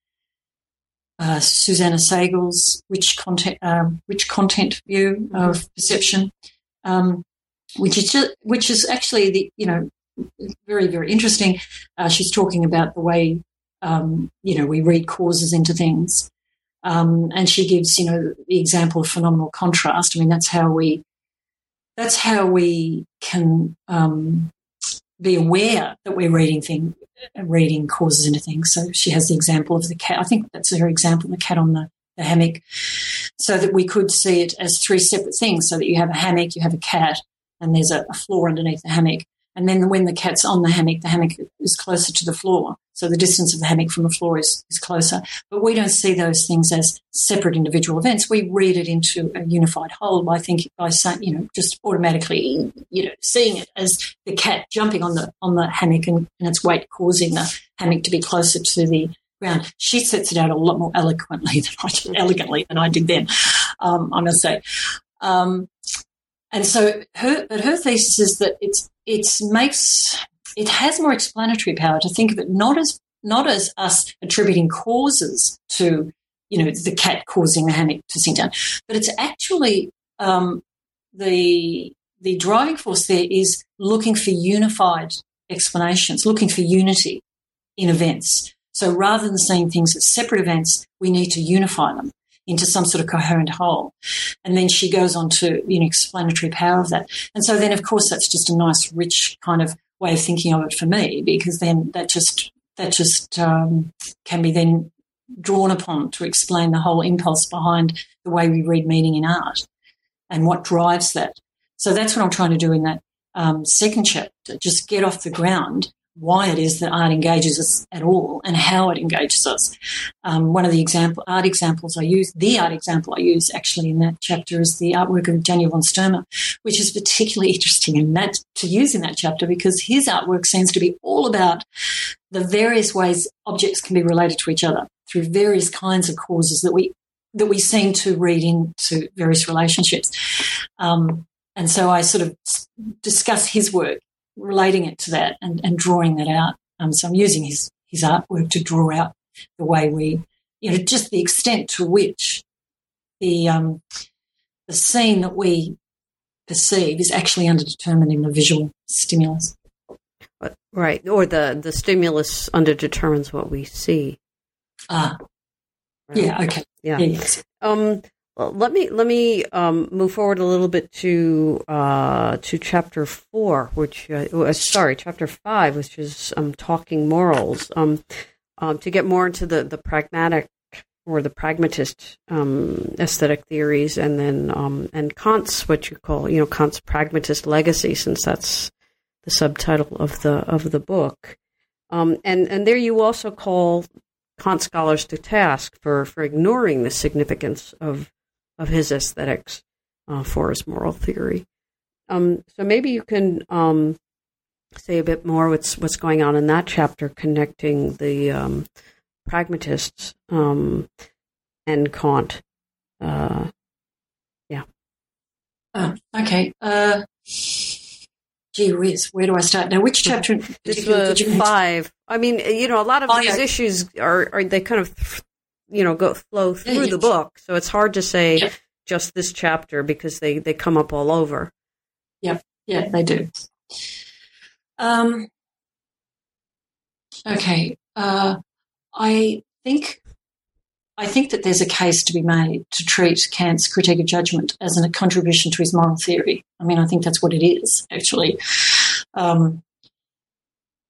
B: uh, Susanna Siegel's rich content, um, rich content view of perception, um, which is just, which is actually the you know very, very interesting. Uh, she's talking about the way, um, you know, we read causes into things. Um, and she gives, you know, the example of phenomenal contrast. I mean, that's how we, that's how we can um, be aware that we're reading thing, reading causes into things. So she has the example of the cat. I think that's her example, the cat on the, the hammock, so that we could see it as three separate things. So that you have a hammock, you have a cat, and there's a, a floor underneath the hammock. And then when the cat's on the hammock, the hammock is closer to the floor. So the distance of the hammock from the floor is, is closer. But we don't see those things as separate individual events. We read it into a unified whole by thinking, by saying, you know, just automatically, you know, seeing it as the cat jumping on the, on the hammock and, and its weight causing the hammock to be closer to the ground. She sets it out a lot more eloquently than I did, elegantly than I did then, um, I must say. Um, and so her, but her thesis is that it's, it makes, it has more explanatory power to think of it not as, not as us attributing causes to, you know, the cat causing the hammock to sink down, but it's actually, um, the, the driving force there is looking for unified explanations, looking for unity in events. So rather than seeing things as separate events, we need to unify them into some sort of coherent whole. And then she goes on to you know explanatory power of that. And so then of course that's just a nice rich kind of way of thinking of it for me because then that just that just um, can be then drawn upon to explain the whole impulse behind the way we read meaning in art and what drives that. So that's what I'm trying to do in that um, second chapter. Just get off the ground why it is that art engages us at all and how it engages us. Um, one of the example art examples I use, the art example I use actually in that chapter is the artwork of Daniel von Sturmer, which is particularly interesting in that to use in that chapter because his artwork seems to be all about the various ways objects can be related to each other through various kinds of causes that we that we seem to read into various relationships. Um, and so I sort of discuss his work relating it to that and, and drawing that out. Um, so I'm using his, his artwork to draw out the way we, you know, just the extent to which the, um, the scene that we perceive is actually underdetermined in the visual stimulus.
A: Right. Or the, the stimulus underdetermines what we see.
B: Ah. Right. Yeah. Okay.
A: Yeah. yeah yes. Um, well, let me let me um, move forward a little bit to uh, to chapter four, which uh, uh, sorry, chapter five, which is um, talking morals. Um, um, to get more into the the pragmatic or the pragmatist um, aesthetic theories, and then um, and Kant's what you call you know Kant's pragmatist legacy, since that's the subtitle of the of the book. and and there you also call Kant scholars to task for for ignoring the significance of of his aesthetics uh, for his moral theory. Um, so maybe you can um, say a bit more what's what's going on in that chapter, connecting the um, pragmatists um, and Kant. Uh, yeah.
B: Oh, okay. Uh, gee whiz, where do I start now? Which chapter?
A: This was five. I mean, you know, a lot of oh, these yeah. issues are, are they kind of you know go flow through the book so it's hard to say yeah. just this chapter because they they come up all over
B: yeah yeah they do um okay uh i think I think that there's a case to be made to treat Kant's critique of judgment as a contribution to his moral theory. I mean, I think that's what it is, actually. Um,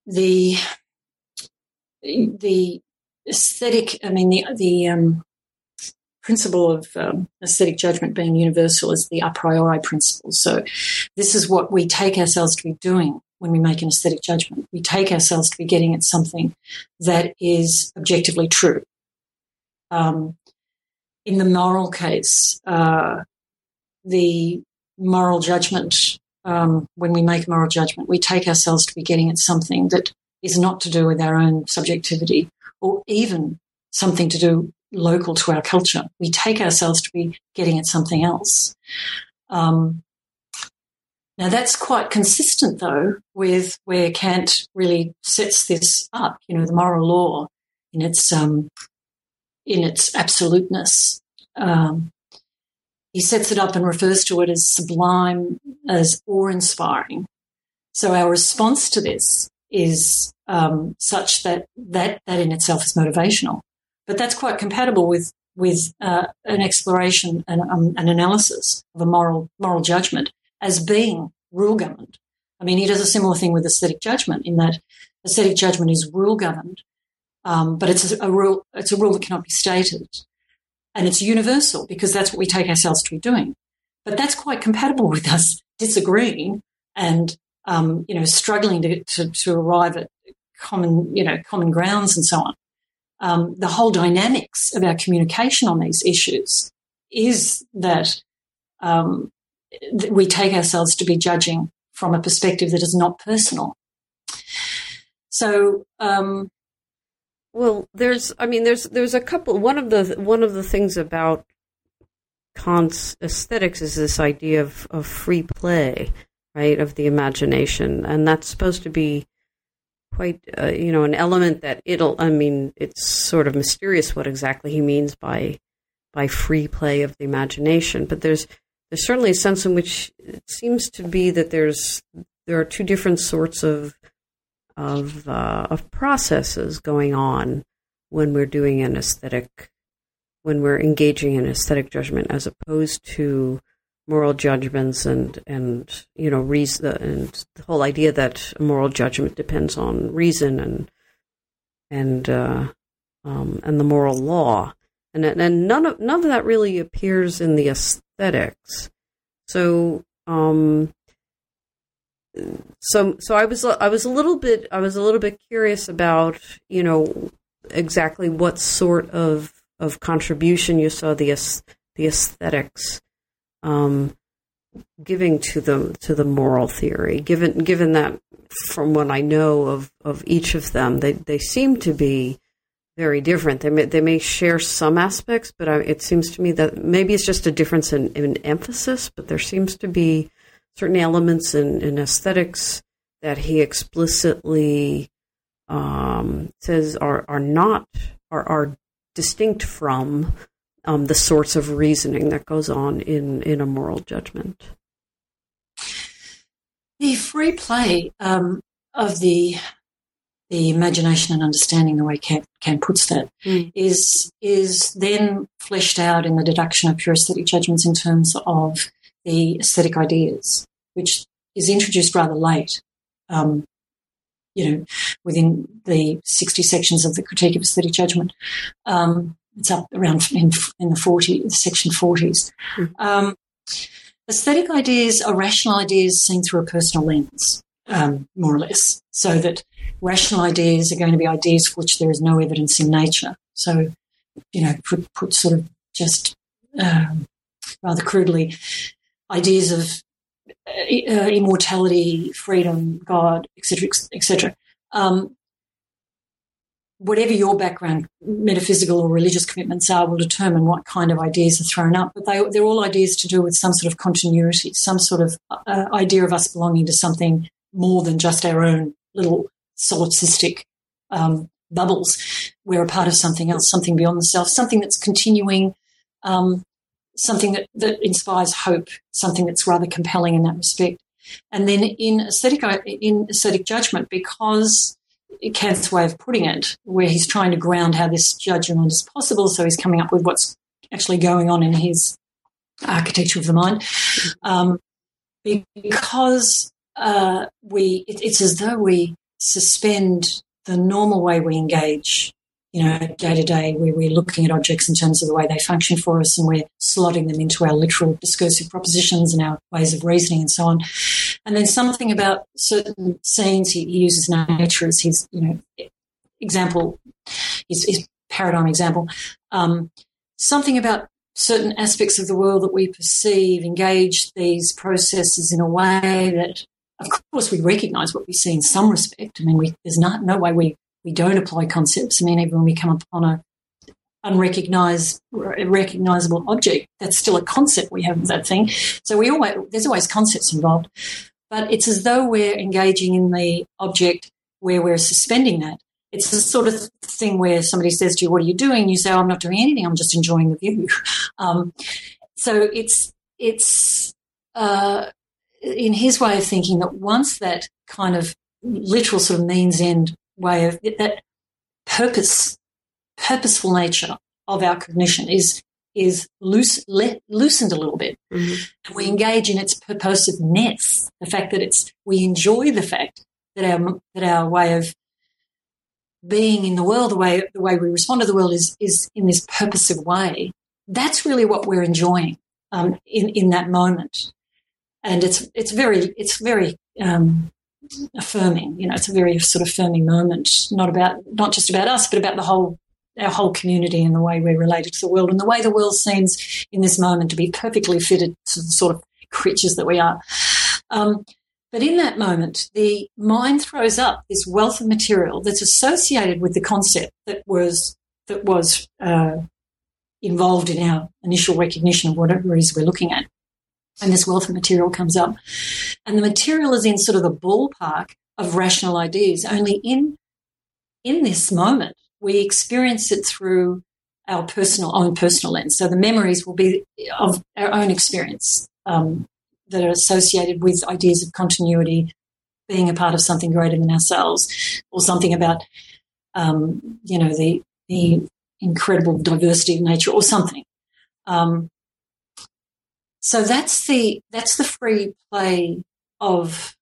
B: the the aesthetic, I mean, the, the um, principle of um, aesthetic judgment being universal is the a priori principle. So, this is what we take ourselves to be doing when we make an aesthetic judgment. We take ourselves to be getting at something that is objectively true. Um, in the moral case, uh, the moral judgment, um, when we make moral judgment, we take ourselves to be getting at something that is not to do with our own subjectivity, or even something to do local to our culture. We take ourselves to be getting at something else. Um, now that's quite consistent though with where Kant really sets this up, you know, the moral law in its, um, in its absoluteness. Um, he sets it up and refers to it as sublime, as awe-inspiring. So our response to this is um, such that, that that in itself is motivational. But that's quite compatible with with uh, an exploration and um, an analysis of a moral moral judgment as being rule governed. I mean, he does a similar thing with aesthetic judgment in that aesthetic judgment is rule governed, um, but it's a, a, rule. It's a rule that cannot be stated, and it's universal because that's what we take ourselves to be doing. But that's quite compatible with us disagreeing and um, you know struggling to, to, to arrive at common you know common grounds and so on. Um, the whole dynamics of our communication on these issues is that um, we take ourselves to be judging from a perspective that is not personal. So, um,
A: well, there's, I mean, there's, there's a couple. One of the, one of the things about Kant's aesthetics is this idea of, of free play, right, of the imagination, and that's supposed to be quite, uh, you know, an element that it'll. I mean, it's sort of mysterious what exactly he means by by free play of the imagination, but there's there's certainly a sense in which it seems to be that there's there are two different sorts of of uh, of processes going on when we're doing an aesthetic when we're engaging in aesthetic judgment as opposed to moral judgments and and you know reason and the whole idea that moral judgment depends on reason and and uh, um, and the moral law and and none of none of that really appears in the aesthetics. So um, so so I was I was a little bit I was a little bit curious about you know exactly what sort of of contribution you saw the the aesthetics um, giving to the to the moral theory. Given given that from what I know of of each of them, they they seem to be very different. They may, they may share some aspects, but I, it seems to me that maybe it's just a difference in, in emphasis. But there seems to be certain elements in, in aesthetics that he explicitly um, says are are not are are distinct from um, the sorts of reasoning that goes on in, in a moral judgment.
B: The free play um, of the the imagination and understanding, the way Kant, Kant puts that, mm. is is then fleshed out in the deduction of pure aesthetic judgments in terms of the aesthetic ideas, which is introduced rather late. Um, you know, within the 60 sections of the Critique of Aesthetic Judgment. Um, it's up around in, in the 40, section 40s. Mm. Um, aesthetic ideas are rational ideas seen through a personal lens, um, more or less, so that rational ideas are going to be ideas for which there is no evidence in nature. So, you know, put, put sort of just um, rather crudely, ideas of uh, immortality, freedom, God, etc., etc. Um, whatever your background, metaphysical or religious commitments are, will determine what kind of ideas are thrown up. But they, they're all ideas to do with some sort of continuity, some sort of uh, idea of us belonging to something more than just our own little solipsistic um, bubbles. We're a part of something else, something beyond the self, something that's continuing, um, something that, that inspires hope, something that's rather compelling in that respect. And then in aesthetic, in aesthetic judgment, because Kant's way of putting it, where he's trying to ground how this judgment is possible. So he's coming up with what's actually going on in his architecture of the mind. Um, because uh, we, it, it's as though we suspend the normal way we engage you know, day to day, where we're looking at objects in terms of the way they function for us and we're slotting them into our literal discursive propositions and our ways of reasoning and so on. And then something about certain scenes, he, uses nature as his, you know, example, his, his paradigm example. Um, something about certain aspects of the world that we perceive engage these processes in a way that, of course, we recognize what we see in some respect. I mean, we, there's not, no way we we don't apply concepts. I mean, even when we come upon a unrecognized, recognizable object, that's still a concept we have of that thing. So we always, there's always concepts involved, but it's as though we're engaging in the object where we're suspending that. It's the sort of thing where somebody says to you, "What are you doing?" You say, oh, "I'm not doing anything. I'm just enjoying the view." Um, so it's it's uh, in his way of thinking that once that kind of literal sort of means end way of that purpose, purposeful nature of our cognition is is loose, le, loosened a little bit. Mm-hmm. And we engage in its purposiveness, the fact that it's, we enjoy the fact that our, that our way of being in the world, the way, the way we respond to the world is, is in this purposive way. That's really what we're enjoying, um, in, in that moment. And it's, it's very, it's very, um, affirming, you know, it's a very sort of affirming moment, not about, not just about us, but about the whole our whole community and the way we're related to the world and the way the world seems in this moment to be perfectly fitted to the sort of creatures that we are. Um, but in that moment, the mind throws up this wealth of material that's associated with the concept that was that was uh, involved in our initial recognition of whatever it is we're looking at. And this wealth of material comes up, and the material is in sort of the ballpark of rational ideas. Only in in this moment, we experience it through our personal own personal lens. So the memories will be of our own experience um, that are associated with ideas of continuity, being a part of something greater than ourselves, or something about um, you know the the incredible diversity of nature, or something. Um, so that's the that's the free play of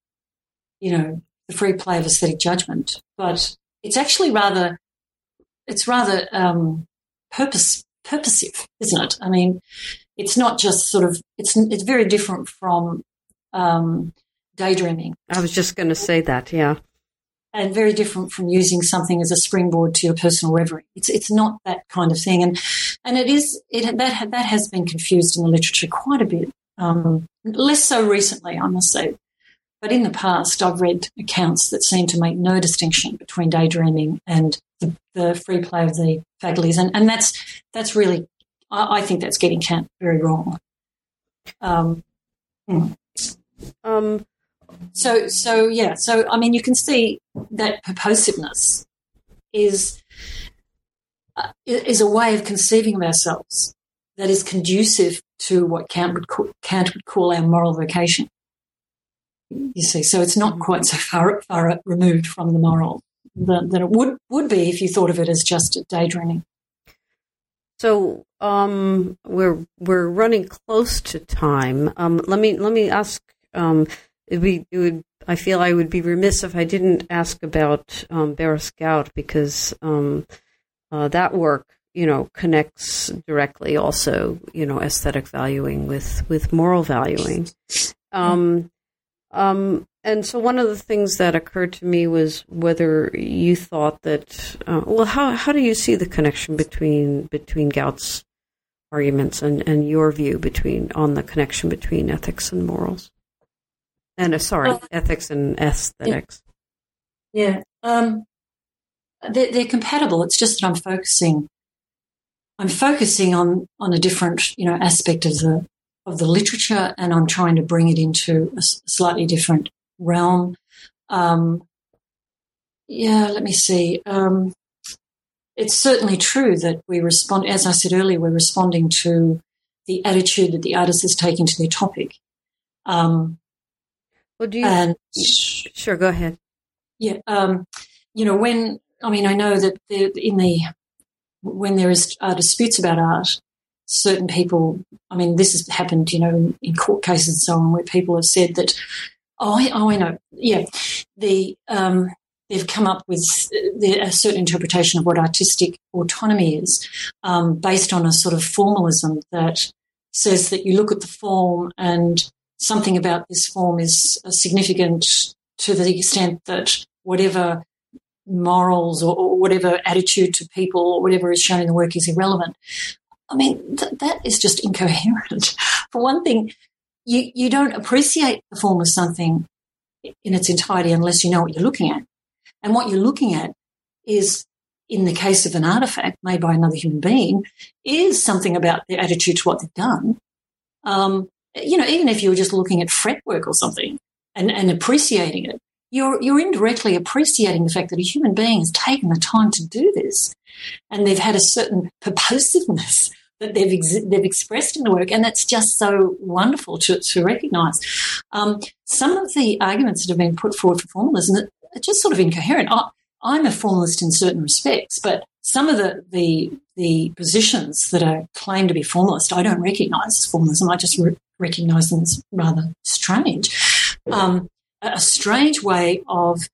B: you know the free play of aesthetic judgment, but it's actually rather it's rather um, purpose purposive, isn't it? I mean, it's not just sort of it's it's very different from um, daydreaming.
A: I was just going to say that, yeah,
B: and very different from using something as a springboard to your personal reverie. It's it's not that kind of thing, and and it is it that that has been confused in the literature quite a bit. Um, less so recently, I must say. But in the past, I've read accounts that seem to make no distinction between daydreaming and the, the free play of the faculties, and, and that's that's really, I, I think that's getting Kant very wrong. Um,
A: hmm. um,
B: so so yeah, so I mean, you can see that purposiveness is uh, is a way of conceiving of ourselves that is conducive to what Kant would call, Kant would call our moral vocation. You see, so it's not quite so far far removed from the moral than, than it would would be if you thought of it as just daydreaming.
A: So um, we're we're running close to time. Um, let me let me ask. Um, it, be, it would I feel I would be remiss if I didn't ask about um, Berys Gaut because um, uh, that work you know connects directly also you know aesthetic valuing with with moral valuing. Um, um, and so one of the things that occurred to me was whether you thought that, uh, well, how, how do you see the connection between, between Gaut's arguments and, and your view between, on the connection between ethics and morals? And uh, sorry, uh, ethics and aesthetics.
B: Yeah. yeah. Um, they're, they're compatible. It's just that I'm focusing, I'm focusing on, on a different, you know, aspect of the, of the literature and I'm trying to bring it into a slightly different realm. Um, yeah, let me see. Um, it's certainly true that we respond, as I said earlier, we're responding to the attitude that the artist is taking to their topic. Um,
A: well, do you? And, sure, go ahead.
B: Yeah, um, you know, when I mean, I know that in the when there is uh, disputes about art, certain people. I mean, this has happened, you know, in, court cases and so on, where people have said that Oh, I, oh, I know. Yeah, the um, they've come up with a certain interpretation of what artistic autonomy is, um, based on a sort of formalism that says that you look at the form and something about this form is significant to the extent that whatever morals or, or whatever attitude to people or whatever is shown in the work is irrelevant. I mean, th- that is just incoherent. For one thing, you, you don't appreciate the form of something in its entirety unless you know what you're looking at. And what you're looking at is, in the case of an artifact made by another human being, is something about their attitude to what they've done. Um, you know, even if you were just looking at fretwork or something and, and appreciating it, you're, you're indirectly appreciating the fact that a human being has taken the time to do this and they've had a certain purposiveness that they've ex- they've expressed in the work, and that's just so wonderful to to recognise. Um, some of the arguments that have been put forward for formalism are just sort of incoherent. I, I'm a formalist in certain respects, but some of the, the, the positions that are claimed to be formalist, I don't recognise as formalism. I just re- recognise them as rather strange. Um, a strange way of,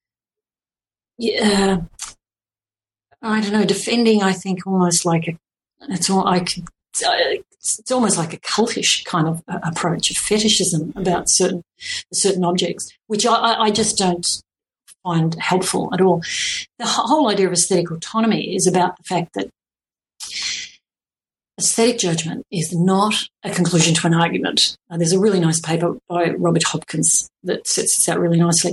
B: uh, I don't know, defending. I think almost like a, it's all I it's almost like a cultish kind of approach of fetishism about certain certain objects, which I, I just don't find helpful at all. The whole idea of aesthetic autonomy is about the fact that aesthetic judgment is not a conclusion to an argument. Uh, there's a really nice paper by Robert Hopkins that sets this out really nicely,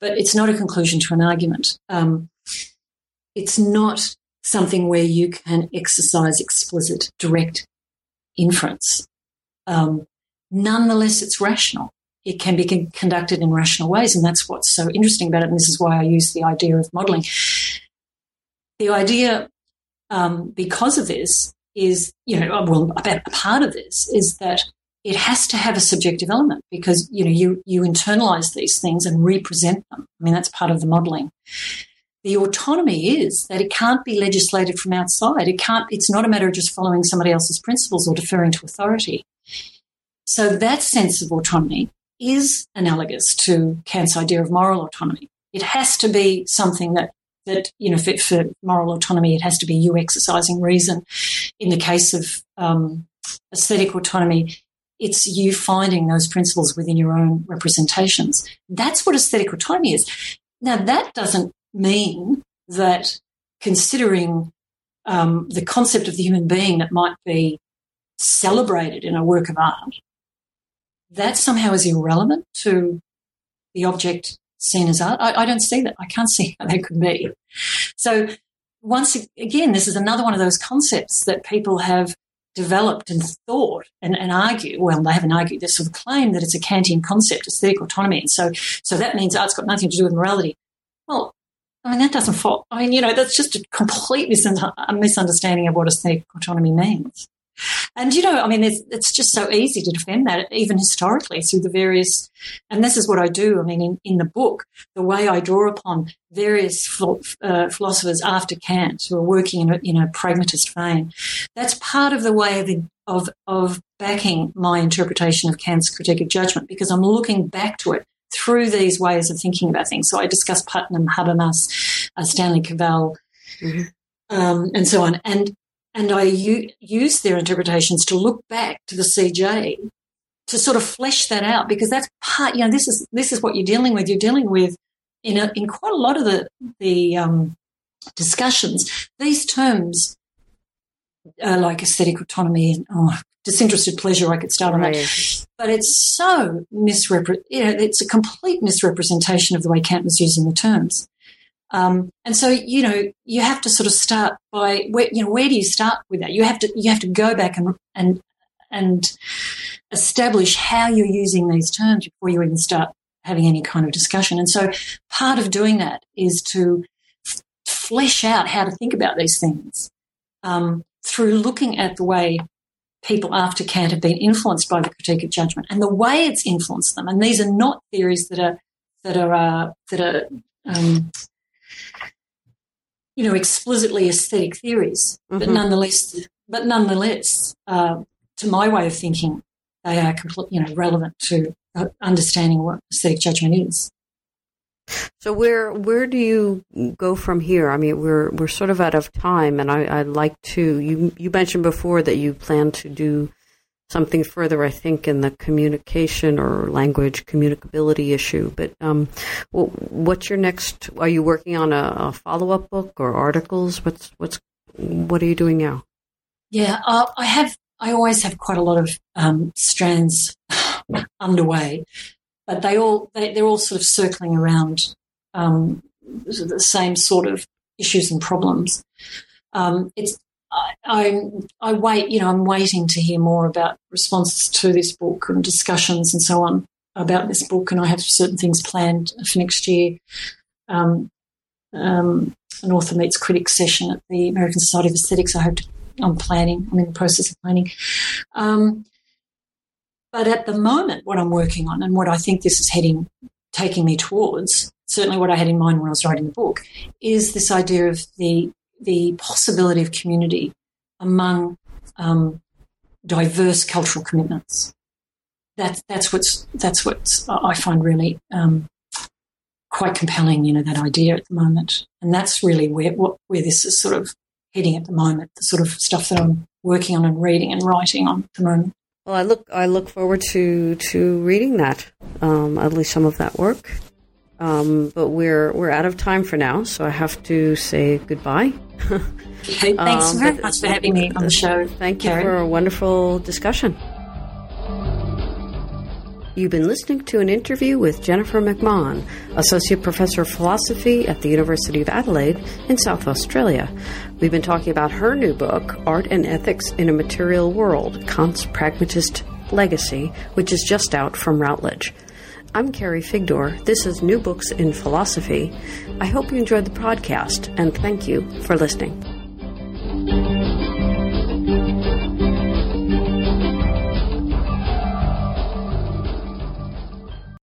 B: but it's not a conclusion to an argument. Um, it's not something where you can exercise explicit, direct inference. Um, nonetheless, it's rational. It can be con- conducted in rational ways, and that's what's so interesting about it. And this is why I use the idea of modeling. The idea, um, because of this, is you know, well, a part of this is that it has to have a subjective element because you know you you internalize these things and represent them. I mean, that's part of the modeling the autonomy is that it can't be legislated from outside. It can't, it's not a matter of just following somebody else's principles or deferring to authority. So that sense of autonomy is analogous to Kant's idea of moral autonomy. It has to be something that, that, you know, for, for moral autonomy, it has to be you exercising reason. In the case of um, aesthetic autonomy, it's you finding those principles within your own representations. That's what aesthetic autonomy is. Now, that doesn't mean that considering um, the concept of the human being that might be celebrated in a work of art, that somehow is irrelevant to the object seen as art. I, I don't see that. I can't see how that could be. So once again, this is another one of those concepts that people have developed and thought and, and argue. Well, they haven't argued. this sort of claim that it's a Kantian concept, aesthetic autonomy. And so, so that means art's got nothing to do with morality. Well, I mean, that doesn't fall. I mean, you know, that's just a complete misunderstanding of what aesthetic autonomy means. And, you know, I mean, it's, it's, just so easy to defend that, even historically, through the various, and this is what I do. I mean, in, in the book, the way I draw upon various uh, philosophers after Kant who are working in a, in a pragmatist vein, that's part of the way of, of, of backing my interpretation of Kant's critique of judgment, because I'm looking back to it through these ways of thinking about things. So I discuss Putnam, Habermas, uh, Stanley Cavell, mm-hmm. um, and so on. And and I u- use their interpretations to look back to the CJ to sort of flesh that out because that's part. You know, this is this is what you're dealing with. You're dealing with in a, in quite a lot of the the um, discussions. These terms uh, like aesthetic autonomy and oh, disinterested pleasure. I could start on right. that, but it's so misrepre- you know, It's a complete misrepresentation of the way Kant was using the terms. Um, and so, you know, you have to sort of start by where, you know, where do you start with that? You have to, you have to go back and, and, and establish how you're using these terms before you even start having any kind of discussion. And so part of doing that is to f- flesh out how to think about these things. Um, through looking at the way people after Kant have been influenced by the critique of judgment and the way it's influenced them. And these are not theories that are that are uh, that are um, you know explicitly aesthetic theories, mm-hmm. but nonetheless, but nonetheless, uh, to my way of thinking, they are complete, you know relevant to uh, understanding what aesthetic judgment is.
A: So where where do you go from here? I mean, we're we're sort of out of time, and I, would like to. You you mentioned before that you plan to do something further. I think in the communication or language communicability issue. But um, what's your next? Are you working on a, a follow up book or articles? What's what's what are you doing now?
B: Yeah, uh, I have. I always have quite a lot of um, strands underway but they all they, they're all sort of circling around um, the same sort of issues and problems. Um, it's I, I, I wait, you know, I'm waiting to hear more about responses to this book and discussions and so on about this book, and I have certain things planned for next year. Um, um, an author meets critics session at the American Society of Aesthetics. I hope to, I'm planning. I'm in the process of planning. Um, but at the moment, what I'm working on and what I think this is heading, taking me towards, certainly what I had in mind when I was writing the book, is this idea of the the possibility of community among um, diverse cultural commitments. That's that's what's that's what I find really um, quite compelling. You know that idea at the moment, and that's really where what, where this is sort of heading at the moment. The sort of stuff that I'm working on and reading and writing on at the moment.
A: Well, I look I look forward to to reading that, um, at least some of that work. Um, but we're we're out of time for now, so I have to say goodbye.
B: okay, thanks um, very much for having me on the show.
A: Thank you for a wonderful discussion. You've been listening to an interview with Jennifer McMahon, Associate Professor of Philosophy at the University of Adelaide in South Australia. We've been talking about her new book, Art and Ethics in a Material World Kant's Pragmatist Legacy, which is just out from Routledge. I'm Carrie Figdor. This is New Books in Philosophy. I hope you enjoyed the podcast, and thank you for listening.